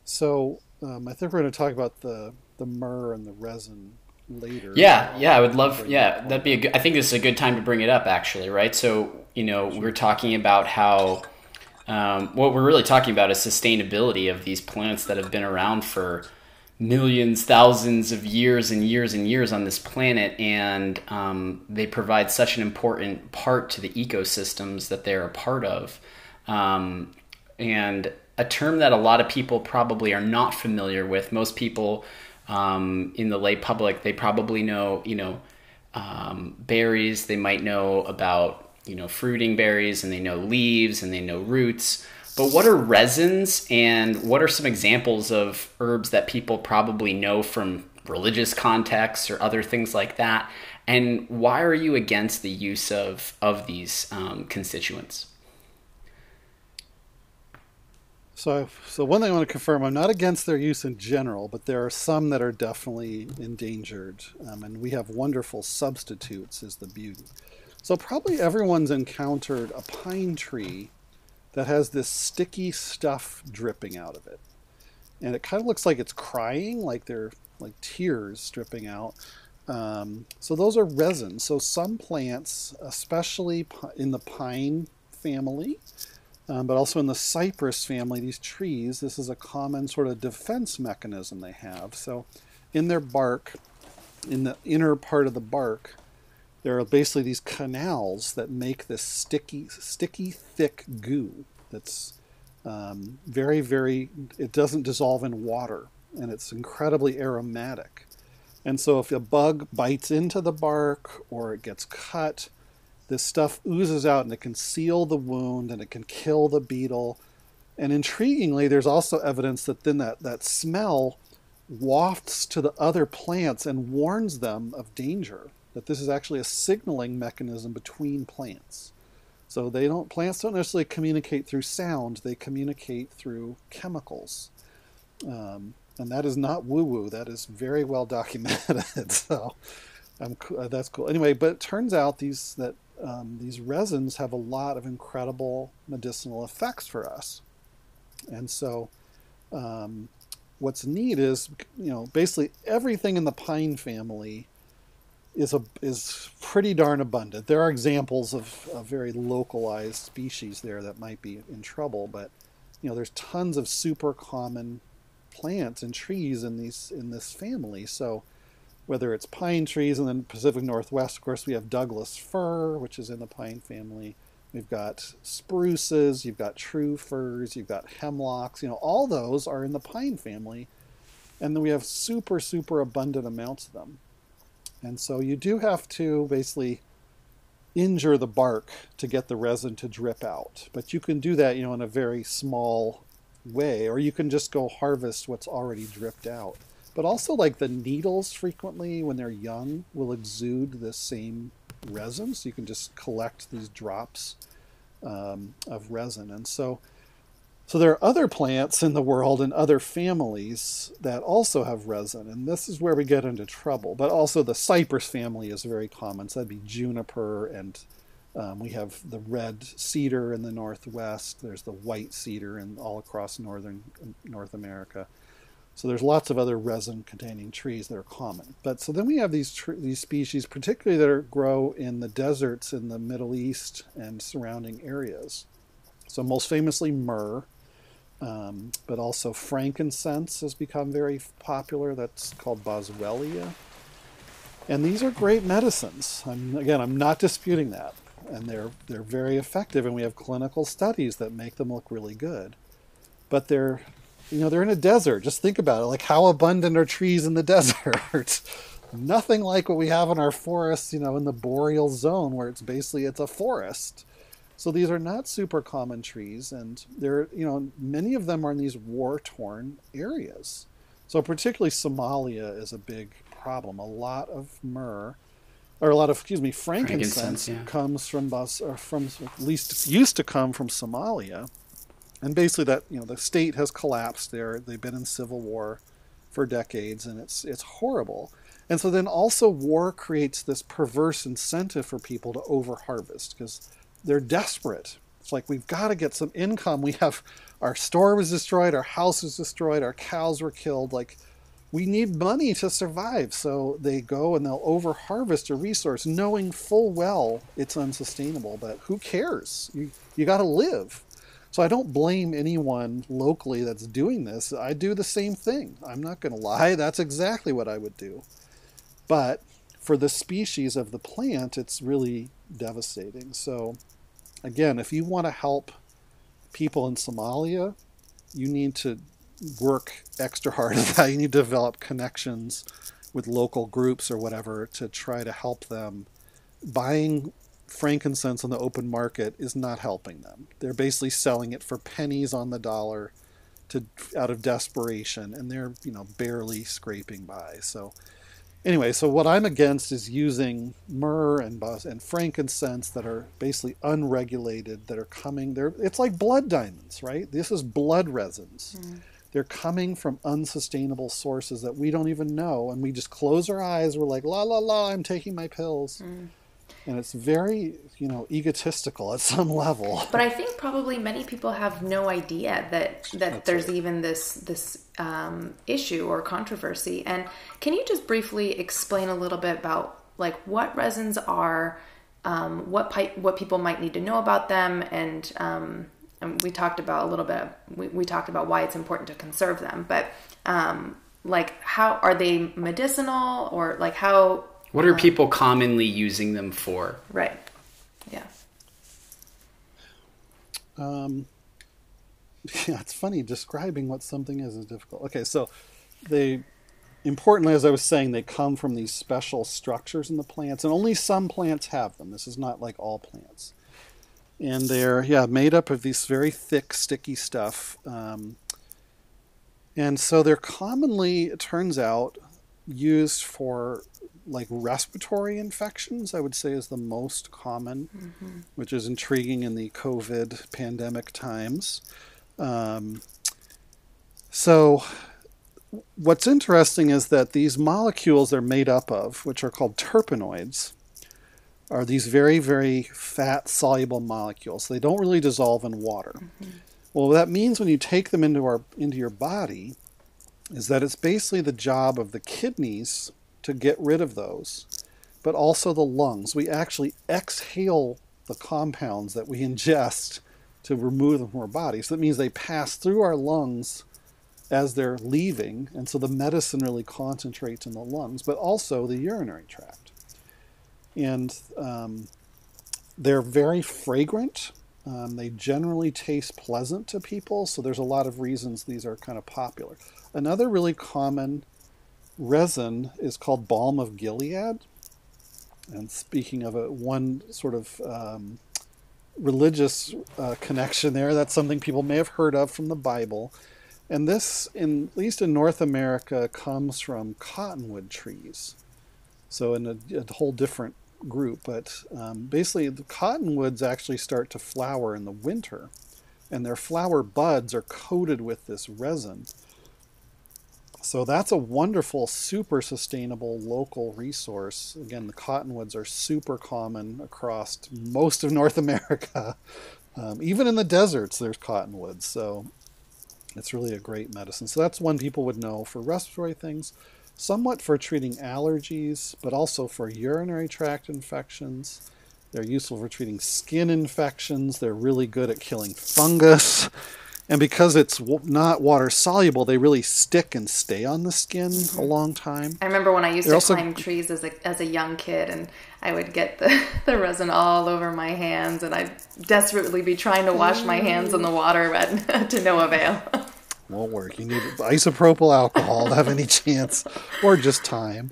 so um, I think we're going to talk about the the myrrh and the resin later. Yeah, yeah, I would love. Yeah, that that'd be a good. I think this is a good time to bring it up, actually, right? So, you know, we we're talking about how um, what we're really talking about is sustainability of these plants that have been around for millions, thousands of years and years and years on this planet, and um, they provide such an important part to the ecosystems that they're a part of. Um, and a term that a lot of people probably are not familiar with. Most people um, in the lay public, they probably know, you know, um, berries. They might know about, you know, fruiting berries, and they know leaves, and they know roots. But what are resins, and what are some examples of herbs that people probably know from religious contexts or other things like that? And why are you against the use of of these um, constituents? So, so one thing I want to confirm: I'm not against their use in general, but there are some that are definitely endangered, um, and we have wonderful substitutes. Is the beauty. So probably everyone's encountered a pine tree that has this sticky stuff dripping out of it, and it kind of looks like it's crying, like they're like tears dripping out. Um, so those are resins. So some plants, especially in the pine family, um, but also in the cypress family, these trees, this is a common sort of defense mechanism they have. So, in their bark, in the inner part of the bark, there are basically these canals that make this sticky, sticky, thick goo. That's um, very, very. It doesn't dissolve in water, and it's incredibly aromatic. And so, if a bug bites into the bark or it gets cut, this stuff oozes out and it can seal the wound and it can kill the beetle. And intriguingly, there's also evidence that then that, that smell wafts to the other plants and warns them of danger. That this is actually a signaling mechanism between plants. So they don't plants don't necessarily communicate through sound; they communicate through chemicals. Um, and that is not woo woo. That is very well documented. so um, that's cool. Anyway, but it turns out these that um, these resins have a lot of incredible medicinal effects for us. And so, um, what's neat is you know basically everything in the pine family is a is pretty darn abundant. There are examples of, of very localized species there that might be in trouble, but you know there's tons of super common plants and trees in these in this family. So whether it's pine trees in the Pacific Northwest, of course, we have Douglas fir, which is in the pine family. We've got spruces, you've got true firs, you've got hemlocks. You know, all those are in the pine family, and then we have super, super abundant amounts of them. And so you do have to basically injure the bark to get the resin to drip out. But you can do that, you know, in a very small way, or you can just go harvest what's already dripped out but also like the needles frequently when they're young will exude the same resin so you can just collect these drops um, of resin. And so so there are other plants in the world and other families that also have resin and this is where we get into trouble. But also the cypress family is very common so that'd be juniper and um, we have the red cedar in the northwest there's the white cedar and all across northern north america So there's lots of other resin-containing trees that are common. But so then we have these these species, particularly that are, grow in the deserts in the Middle East and surrounding areas. So most famously myrrh, um, but also frankincense has become very popular. That's called boswellia. And these are great medicines. I'm, again, I'm not disputing that. And they're, they're very effective, and we have clinical studies that make them look really good. But they're, you know, they're in a desert. Just think about it. Like, how abundant are trees in the desert? Nothing like what we have in our forests, you know, in the boreal zone, where it's basically it's a forest. So these are not super common trees, and they're, you know, many of them are in these war-torn areas. So particularly Somalia is a big problem. A lot of myrrh, or a lot of excuse me, frankincense, Frankincense, yeah. comes from Bos, or from at least used to come from Somalia, and basically that you know the state has collapsed there. They've been in civil war for decades, and it's it's horrible. And so then also war creates this perverse incentive for people to overharvest because they're desperate. It's like we've got to get some income. We have our store was destroyed, our house was destroyed, our cows were killed. Like we need money to survive. So they go and they'll overharvest a resource knowing full well it's unsustainable, but who cares? You you got to live. So I don't blame anyone locally that's doing this. I do the same thing. I'm not going to lie. That's exactly what I would do. But for the species of the plant, it's really devastating. So again, if you want to help people in Somalia, you need to work extra hard at that. You need to develop connections with local groups or whatever to try to help them. Buying frankincense on the open market is not helping them. They're basically selling it for pennies on the dollar to out of desperation and they're, you know, barely scraping by. So anyway, so what I'm against is using myrrh and bus and frankincense that are basically unregulated that are coming there it's like blood diamonds, right? This is blood resins. Hmm. They're coming from unsustainable sources that we don't even know and we just close our eyes we're like la la la I'm taking my pills. Hmm. And it's very, you know, egotistical at some level. But I think probably many people have no idea that that there's even this this um, issue or controversy. And can you just briefly explain a little bit about like what resins are, um, what pipe, what people might need to know about them, and um, and we talked about a little bit. We, we talked about why it's important to conserve them, but um, like how are they medicinal or like how What are people commonly using them for? right? Yeah. Um, yeah, it's funny describing what something is is difficult. Okay, so they importantly, as I was saying, they come from these special structures in the plants, and only some plants have them. This is not like all plants, and they're yeah made up of this very thick, sticky stuff. Um, and so they're commonly, it turns out, used for like respiratory infections, I would say is the most common, which is intriguing in the COVID pandemic times. Um, so, what's interesting is that these molecules they're made up of, which are called terpenoids, are these very, very fat soluble molecules. They don't really dissolve in water. Well, that means when you take them into our into your body is that it's basically the job of the kidneys to get rid of those, but also the lungs. We actually exhale the compounds that we ingest to remove them from our body. So that means they pass through our lungs as they're leaving, and so the medicine really concentrates in the lungs, but also the urinary tract. And um, they're very fragrant. Um, they generally taste pleasant to people, so there's a lot of reasons these are kind of popular. Another really common resin is called balm of Gilead. And speaking of a one sort of um, religious uh, connection there, that's something people may have heard of from the Bible. And this, in at least in North America, comes from cottonwood trees. So in a, a whole different group, but um, basically the cottonwoods actually start to flower in the winter, and their flower buds are coated with this resin. So that's a wonderful, super sustainable local resource. Again, the cottonwoods are super common across most of North America. Um, even in the deserts, there's cottonwoods. So, It's really a great medicine. So that's one people would know for respiratory things, somewhat for treating allergies, but also for urinary tract infections. They're useful for treating skin infections. They're really good at killing fungus. And because it's not water soluble, they really stick and stay on the skin mm-hmm. a long time. I remember when I used They're to also... climb trees as a, as a young kid, and I would get the, the resin all over my hands, and I'd desperately be trying to wash my hands in the water, but to no avail. Won't work. You need isopropyl alcohol to have any chance, or just time.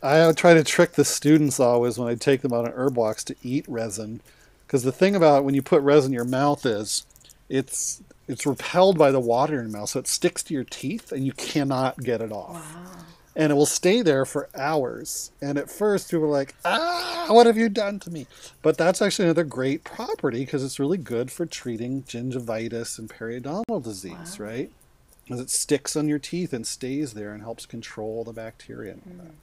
I try to trick the students always when I take them on an herb walks to eat resin, because the thing about when you put resin in your mouth is it's it's repelled by the water in your mouth, so it sticks to your teeth and you cannot get it off. Wow. And it will stay there for hours. And at first, people are like, ah, what have you done to me? But that's actually another great property because it's really good for treating gingivitis and periodontal disease, wow. right? Because it sticks on your teeth and stays there and helps control the bacteria and all that. Mm.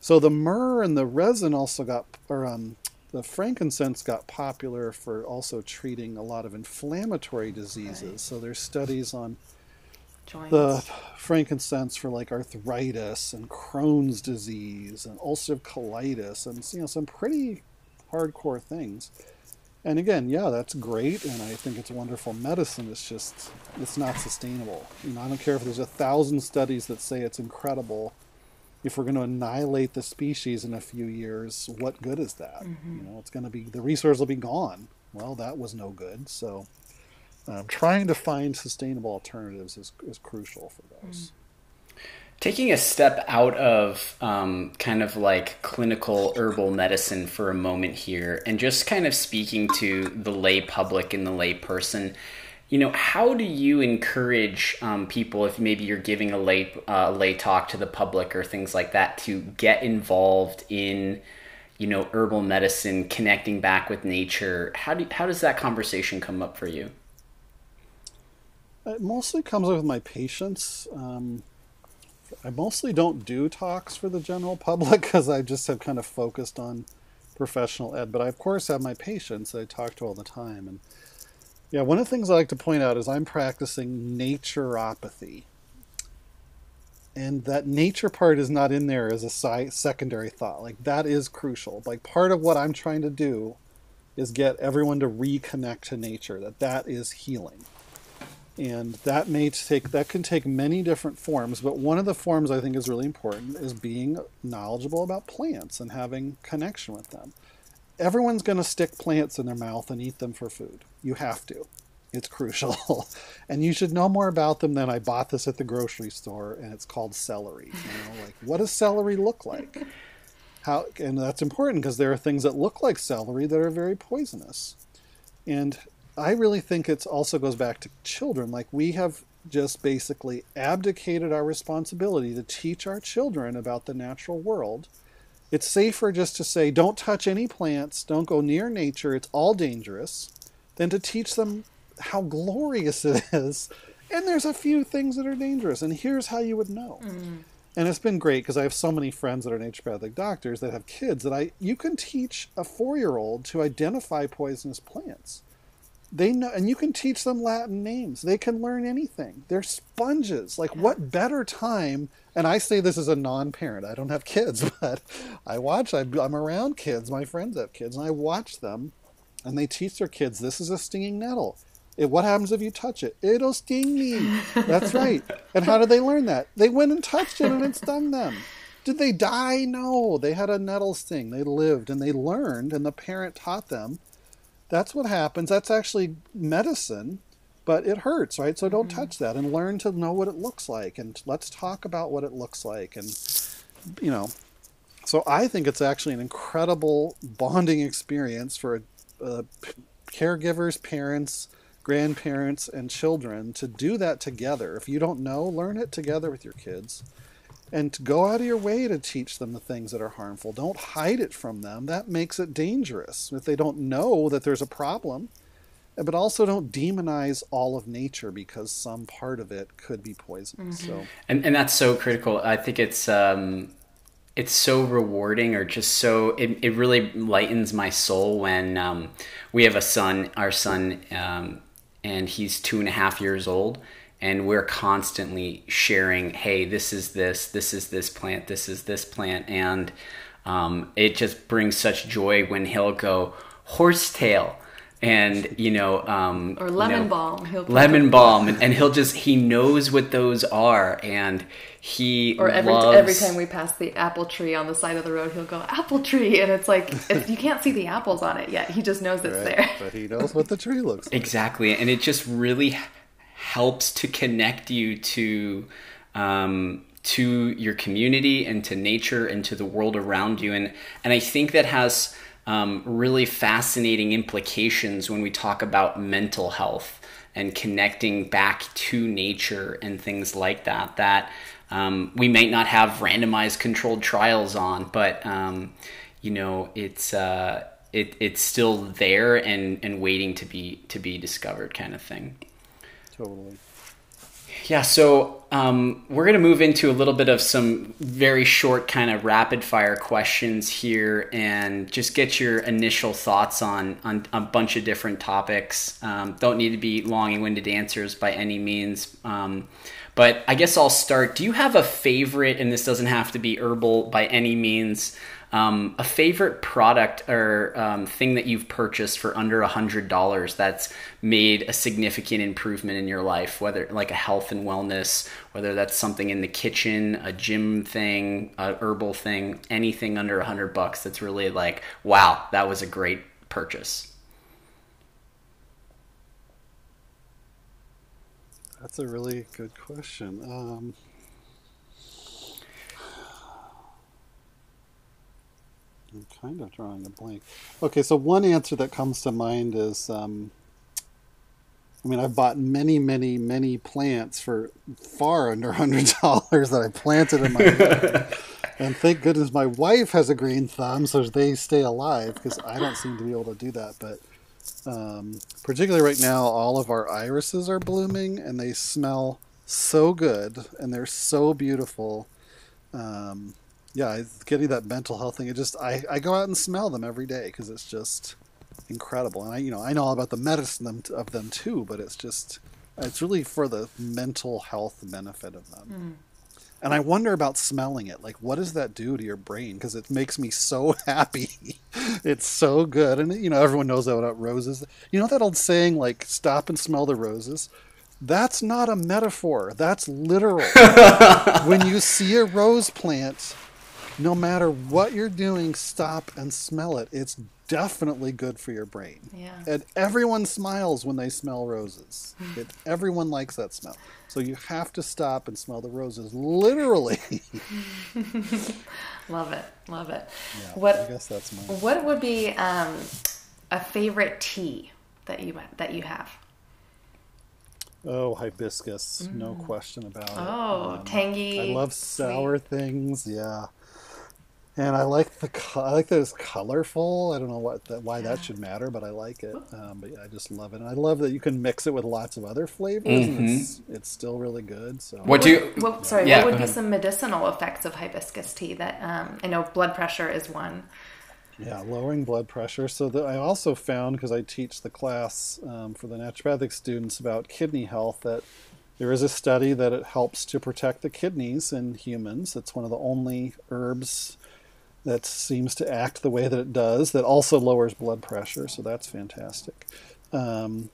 So the myrrh and the resin also got, or um, the frankincense got popular for also treating a lot of inflammatory diseases. Right. So there's studies on Joints. the frankincense for like arthritis and Crohn's disease and ulcerative colitis and you know some pretty hardcore things. And again, yeah, that's great, and I think it's wonderful medicine. It's just it's not sustainable. You know, I don't care if there's a thousand studies that say it's incredible if we're going to annihilate the species in a few years, what good is that? Mm-hmm. You know, it's going to be the resource will be gone. Well, that was no good. So, um, trying to find sustainable alternatives is, is crucial for those. Mm. Taking a step out of um, kind of like clinical herbal medicine for a moment here, and just kind of speaking to the lay public and the lay person you know how do you encourage um, people if maybe you're giving a lay uh, lay talk to the public or things like that to get involved in you know herbal medicine connecting back with nature? How do how does that conversation come up for you? It mostly comes up with my patients. Um, i mostly don't do talks for the general public because i just have kind of focused on professional ed but i of course have my patients that i talk to all the time and yeah, one of the things I like to point out is I'm practicing naturopathy. And that nature part is not in there as a si- secondary thought. Like, that is crucial. Like, part of what I'm trying to do is get everyone to reconnect to nature, that that is healing. And that may take, that can take many different forms, but one of the forms I think is really important is being knowledgeable about plants and having connection with them everyone's going to stick plants in their mouth and eat them for food. You have to. It's crucial. and you should know more about them than I bought this at the grocery store and it's called celery. You know, like what does celery look like? How and that's important because there are things that look like celery that are very poisonous. And I really think it also goes back to children. Like we have just basically abdicated our responsibility to teach our children about the natural world it's safer just to say, don't touch any plants, don't go near nature, it's all dangerous, than to teach them how glorious it is. And there's a few things that are dangerous, and here's how you would know. Mm. And it's been great because I have so many friends that are naturopathic doctors that have kids that I you can teach a four year old to identify poisonous plants. They know, and you can teach them Latin names. They can learn anything. They're sponges. Like, what better time? And I say this as a non parent. I don't have kids, but I watch, I'm around kids. My friends have kids, and I watch them, and they teach their kids this is a stinging nettle. It, what happens if you touch it? It'll sting me. That's right. And how did they learn that? They went and touched it, and it stung them. Did they die? No. They had a nettle sting. They lived, and they learned, and the parent taught them that's what happens. That's actually medicine, but it hurts, right? So don't mm-hmm. touch that and learn to know what it looks like. And let's talk about what it looks like. And, you know, so I think it's actually an incredible bonding experience for uh, caregivers, parents, grandparents, and children to do that together. If you don't know, learn it together with your kids and to go out of your way to teach them the things that are harmful. Don't hide it from them. That makes it dangerous if they don't know that there's a problem. But also don't demonize all of nature because some part of it could be poisonous. Mm-hmm. So, and and that's so critical. I think it's um, it's so rewarding, or just so it, it really lightens my soul when um, we have a son, our son, um, and he's two and a half years old and we're constantly sharing hey this is this this is this plant this is this plant and um, it just brings such joy when he'll go horsetail and you know um, or lemon you know, balm he'll lemon balm and, and, he'll just he knows what those are and he or every loves... every time we pass the apple tree on the side of the road he'll go apple tree and it's like if you can't see the apples on it yet he just knows it's right, there. but he knows what the tree looks like. Exactly and it just really helps to connect you to um, to your community and to nature and to the world around you. And and I think that has um, really fascinating implications when we talk about mental health and connecting back to nature and things like that that um, we might not have randomized controlled trials on but um, you know it's uh, it, it's still there and, and waiting to be to be discovered kind of thing totally yeah, so um, we're going to move into a little bit of some very short, kind of rapid fire questions here, and just get your initial thoughts on on a bunch of different topics. Um, don't need to be long and winded answers by any means. Um, but I guess I'll start. Do you have a favorite, and this doesn't have to be herbal by any means, um, a favorite product or um, thing that you've purchased for under a hundred dollars that's made a significant improvement in your life, whether like a health and wellness, whether that's something in the kitchen, a gym thing, a herbal thing, anything under a hundred bucks that's really like, wow, that was a great purchase. That's a really good question. Um, I'm kind of drawing a blank. Okay, so one answer that comes to mind is um, I mean, I've bought many, many, many plants for far under hundred dollars that I planted in my yard. and thank goodness my wife has a green thumb, so they stay alive because I don't seem to be able to do that. But um, particularly right now, all of our irises are blooming and they smell so good and they're so beautiful. Um, yeah, it's getting that mental health thing. It just I, I go out and smell them every day because it's just incredible. And I you know I know all about the medicine of them too, but it's just it's really for the mental health benefit of them. Mm. And I wonder about smelling it. Like, what does that do to your brain? Because it makes me so happy. it's so good. And, you know, everyone knows about roses. You know that old saying, like, stop and smell the roses? That's not a metaphor. That's literal. when you see a rose plant, no matter what you're doing, stop and smell it. It's definitely good for your brain. Yeah. And everyone smiles when they smell roses. it, everyone likes that smell. So you have to stop and smell the roses, literally. love it, love it. Yeah, what I guess that's my. What would be um, a favorite tea that you that you have? Oh, hibiscus, mm. no question about it. Oh, um, tangy. I love sour sweet. things. Yeah and I like the I like that it's colorful. I don't know what that, why that should matter, but I like it. Um, but yeah, I just love it, and I love that you can mix it with lots of other flavors, mm-hmm. and it's, it's still really good. So what do you? Well, sorry, yeah, what would be some medicinal effects of hibiscus tea? That um, I know blood pressure is one. Yeah, lowering blood pressure. So the, I also found because I teach the class um, for the naturopathic students about kidney health that there is a study that it helps to protect the kidneys in humans. It's one of the only herbs that seems to act the way that it does that also lowers blood pressure so that's fantastic. Um,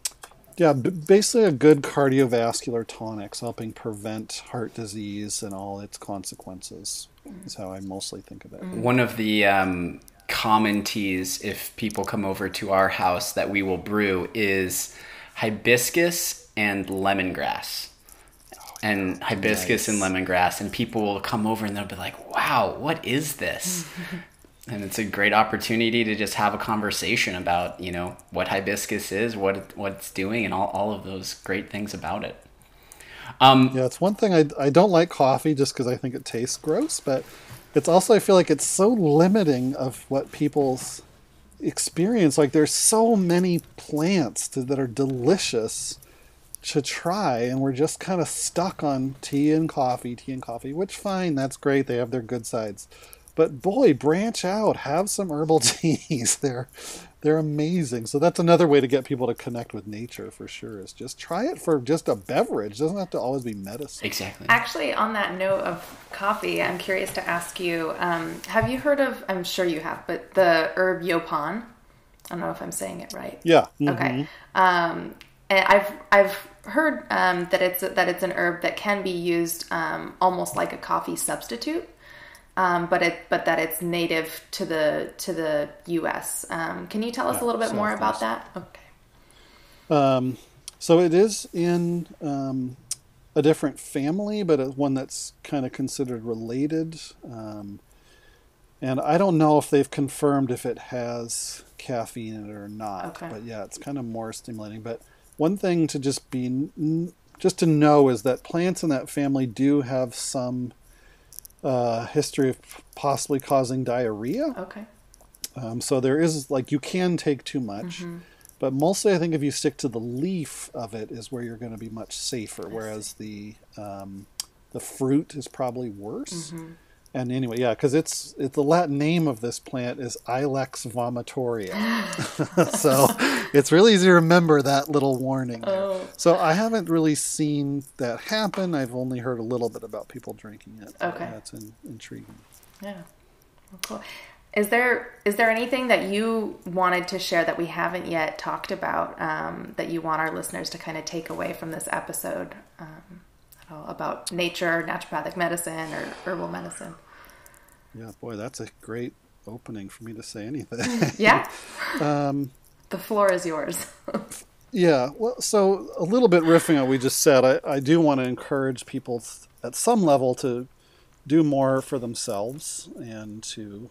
yeah basically a good cardiovascular tonics helping prevent heart disease and all its consequences is how i mostly think of it. One of the um, common teas if people come over to our house that we will brew is hibiscus and lemongrass and hibiscus nice. and lemongrass, and people will come over and they'll be like, "Wow, what is this?" and it's a great opportunity to just have a conversation about you know what hibiscus is, what it, what it's doing, and all, all of those great things about it. Um, yeah, it's one thing I I don't like coffee just because I think it tastes gross, but it's also I feel like it's so limiting of what people's experience. Like there's so many plants to, that are delicious to try and we're just kind of stuck on tea and coffee tea and coffee which fine that's great they have their good sides but boy, branch out, have some herbal teas. They're they're amazing. So that's another way to get people to connect with nature for sure. Is just try it for just a beverage. It doesn't have to always be medicine. Exactly. Actually, on that note of coffee, I'm curious to ask you: um, Have you heard of? I'm sure you have, but the herb yaupon? I don't know if I'm saying it right. Yeah. Okay. Um, and I've I've heard um, that it's that it's an herb that can be used um, almost like a coffee substitute, um, but it but that it's native to the to the U.S. Um, can you tell us Yeah, a little bit more about that? Okay. Um, so it is in um, a different family, but one that's kind of considered related. Um, and I don't know if they've confirmed if it has caffeine in it or not. Okay. But yeah, it's kind of more stimulating. But one thing to just be just to know is that plants in that family do have some uh, history of possibly causing diarrhea. Okay. Um, so there is like you can take too much, but mostly I think if you stick to the leaf of it is where you're going to be much safer. Whereas the um, the fruit is probably worse. And anyway, yeah, because it's it, the Latin name of this plant is Ilex vomitoria, so it's really easy to remember that little warning. Oh. So I haven't really seen that happen. I've only heard a little bit about people drinking it. Okay. that's in, intriguing. Yeah. Well, cool. Is there is there anything that you wanted to share that we haven't yet talked about um, that you want our listeners to kind of take away from this episode um, at all about nature, naturopathic medicine, or herbal medicine? Yeah, boy, that's a great opening for me to say anything. Yeah. Um, the floor is yours. yeah, well, so a little bit riffing on what we just said, I, I do want to encourage people at some level to do more for themselves and to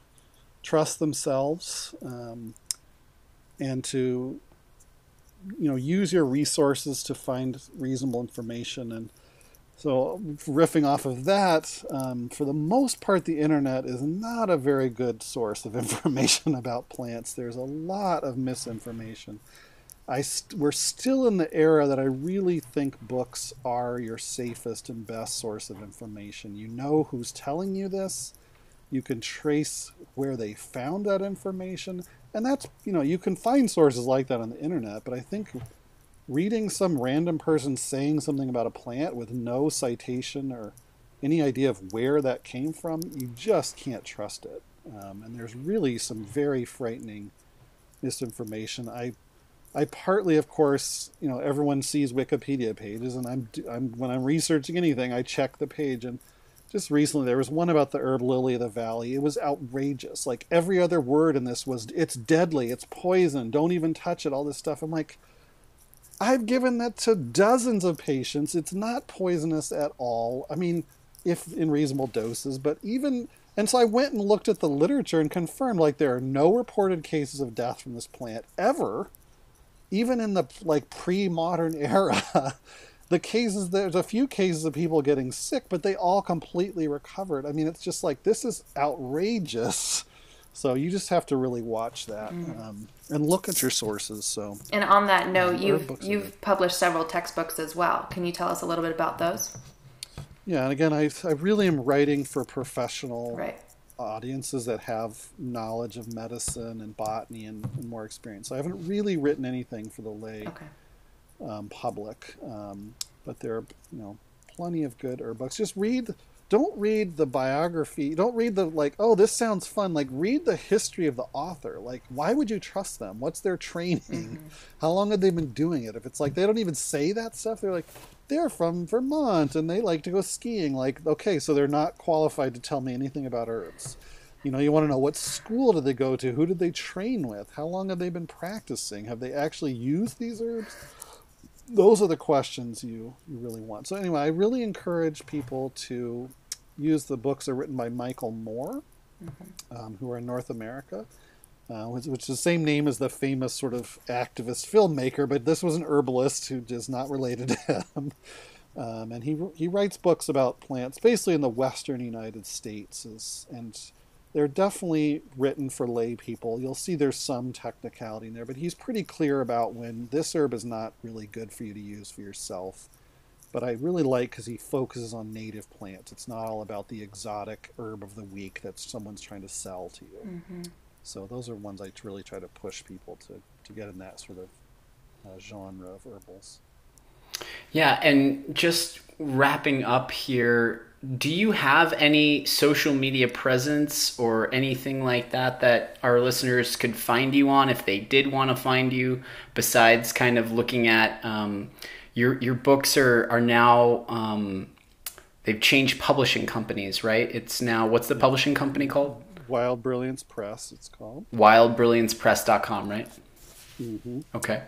trust themselves um, and to you know use your resources to find reasonable information and so riffing off of that um, for the most part the internet is not a very good source of information about plants there's a lot of misinformation I st- we're still in the era that I really think books are your safest and best source of information. You know who's telling you this. You can trace where they found that information, and that's you know you can find sources like that on the internet. But I think reading some random person saying something about a plant with no citation or any idea of where that came from, you just can't trust it. Um, and there's really some very frightening misinformation. I I partly, of course, you know, everyone sees Wikipedia pages, and I'm, I'm when I'm researching anything, I check the page. And just recently, there was one about the herb lily of the valley. It was outrageous. Like every other word in this was, "It's deadly. It's poison. Don't even touch it." All this stuff. I'm like, I've given that to dozens of patients. It's not poisonous at all. I mean, if in reasonable doses, but even and so I went and looked at the literature and confirmed like there are no reported cases of death from this plant ever even in the like pre-modern era the cases there's a few cases of people getting sick but they all completely recovered i mean it's just like this is outrageous so you just have to really watch that um, and look at your sources so and on that note, herb you've you've published several textbooks as well. Can you tell us a little bit about those? yeah and again i, I really am writing for professional Right. audiences that have knowledge of medicine and botany and, and more experience so i haven't really written anything for the lay Okay. um, public. Um, but there are, you know, plenty of good herb books. Just read. Don't read the biography. Don't read the like. Oh, this sounds fun. Like read the history of the author. Like, why would you trust them? What's their training? Mm-hmm. How long have they been doing it? If it's like they don't even say that stuff, they're like, they're from Vermont and they like to go skiing. Like, okay, so they're not qualified to tell me anything about herbs. You know, you want to know what school did they go to? Who did they train with? How long have they been practicing? Have they actually used these herbs? Those are the questions you, you really want. So anyway, I really encourage people to use the books that are written by Michael Moore, um, who are in North America, uh, which, which is the same name as the famous sort of activist filmmaker, but this was an herbalist who is not related to him. Um, and he he writes books about plants, basically in the Western United States, is, and they're definitely written for lay people. You'll see there's some technicality in there, but he's pretty clear about when this herb is not really good for you to use for yourself but I really like because he focuses on native plants. It's not all about the exotic herb of the week that someone's trying to sell to you. Mm-hmm. So those are ones I really try to push people to, to get in that sort of uh, genre of herbals. Yeah, and just wrapping up here, do you have any social media presence or anything like that that our listeners could find you on if they did want to find you? Besides, kind of looking at um, your your books are are now um, they've changed publishing companies, right? It's now what's the publishing company called? Wild Brilliance Press. It's called wildbrilliancepress.com, right? Mm-hmm. Okay.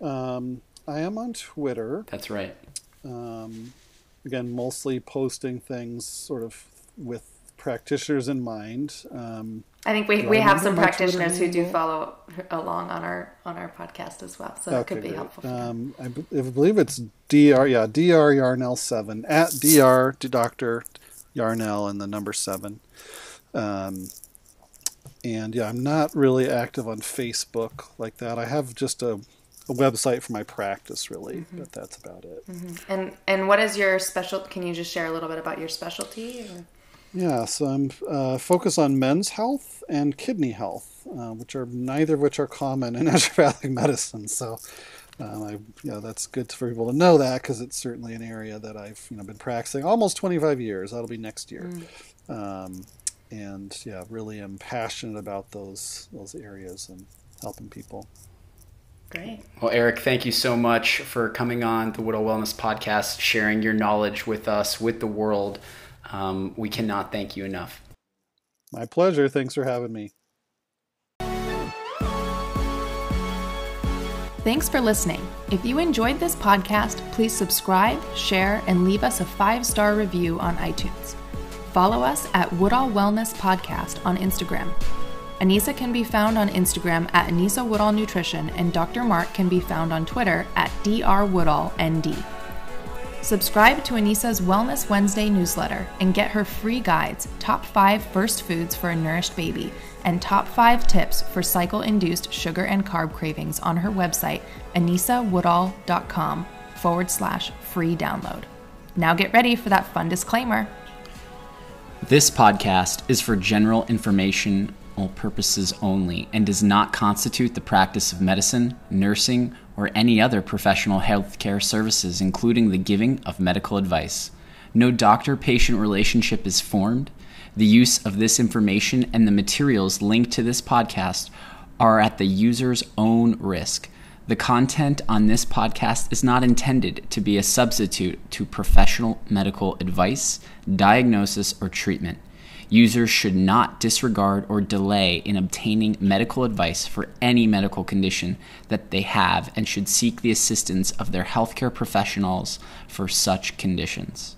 Um, I am on Twitter. That's right. Um, again, mostly posting things sort of with practitioners in mind. Um, I think we, we have some practitioners who do follow along on our on our podcast as well, so that could be great. helpful. Um, I, b- I believe it's Dr. Yeah, Dr. Yarnell seven at Dr. Doctor Yarnell and the number seven. Um, and yeah, I'm not really active on Facebook like that. I have just a a website for my practice, really, mm-hmm. but that's about it. Mm-hmm. And and what is your special? Can you just share a little bit about your specialty? Or? Yeah, so I'm uh, focused on men's health and kidney health, uh, which are neither of which are common in naturopathic medicine. So, um, I, you know, that's good for people to know that because it's certainly an area that I've you know been practicing almost 25 years. That'll be next year. Mm. Um, and yeah, really am passionate about those those areas and helping people. Great. Well, Eric, thank you so much for coming on the Woodall Wellness Podcast, sharing your knowledge with us, with the world. Um, we cannot thank you enough. My pleasure. Thanks for having me. Thanks for listening. If you enjoyed this podcast, please subscribe, share, and leave us a five star review on iTunes. Follow us at Woodall Wellness Podcast on Instagram. Anissa can be found on Instagram at Anissa Woodall Nutrition, and Dr. Mark can be found on Twitter at drwoodallnd. Subscribe to Anissa's Wellness Wednesday newsletter and get her free guides Top 5 First Foods for a Nourished Baby and Top 5 Tips for Cycle Induced Sugar and Carb Cravings on her website, anissawoodall.com forward slash free download. Now get ready for that fun disclaimer. This podcast is for general information purposes only and does not constitute the practice of medicine, nursing, or any other professional healthcare services, including the giving of medical advice. No doctor patient relationship is formed. The use of this information and the materials linked to this podcast are at the user's own risk. The content on this podcast is not intended to be a substitute to professional medical advice, diagnosis, or treatment. Users should not disregard or delay in obtaining medical advice for any medical condition that they have and should seek the assistance of their healthcare professionals for such conditions.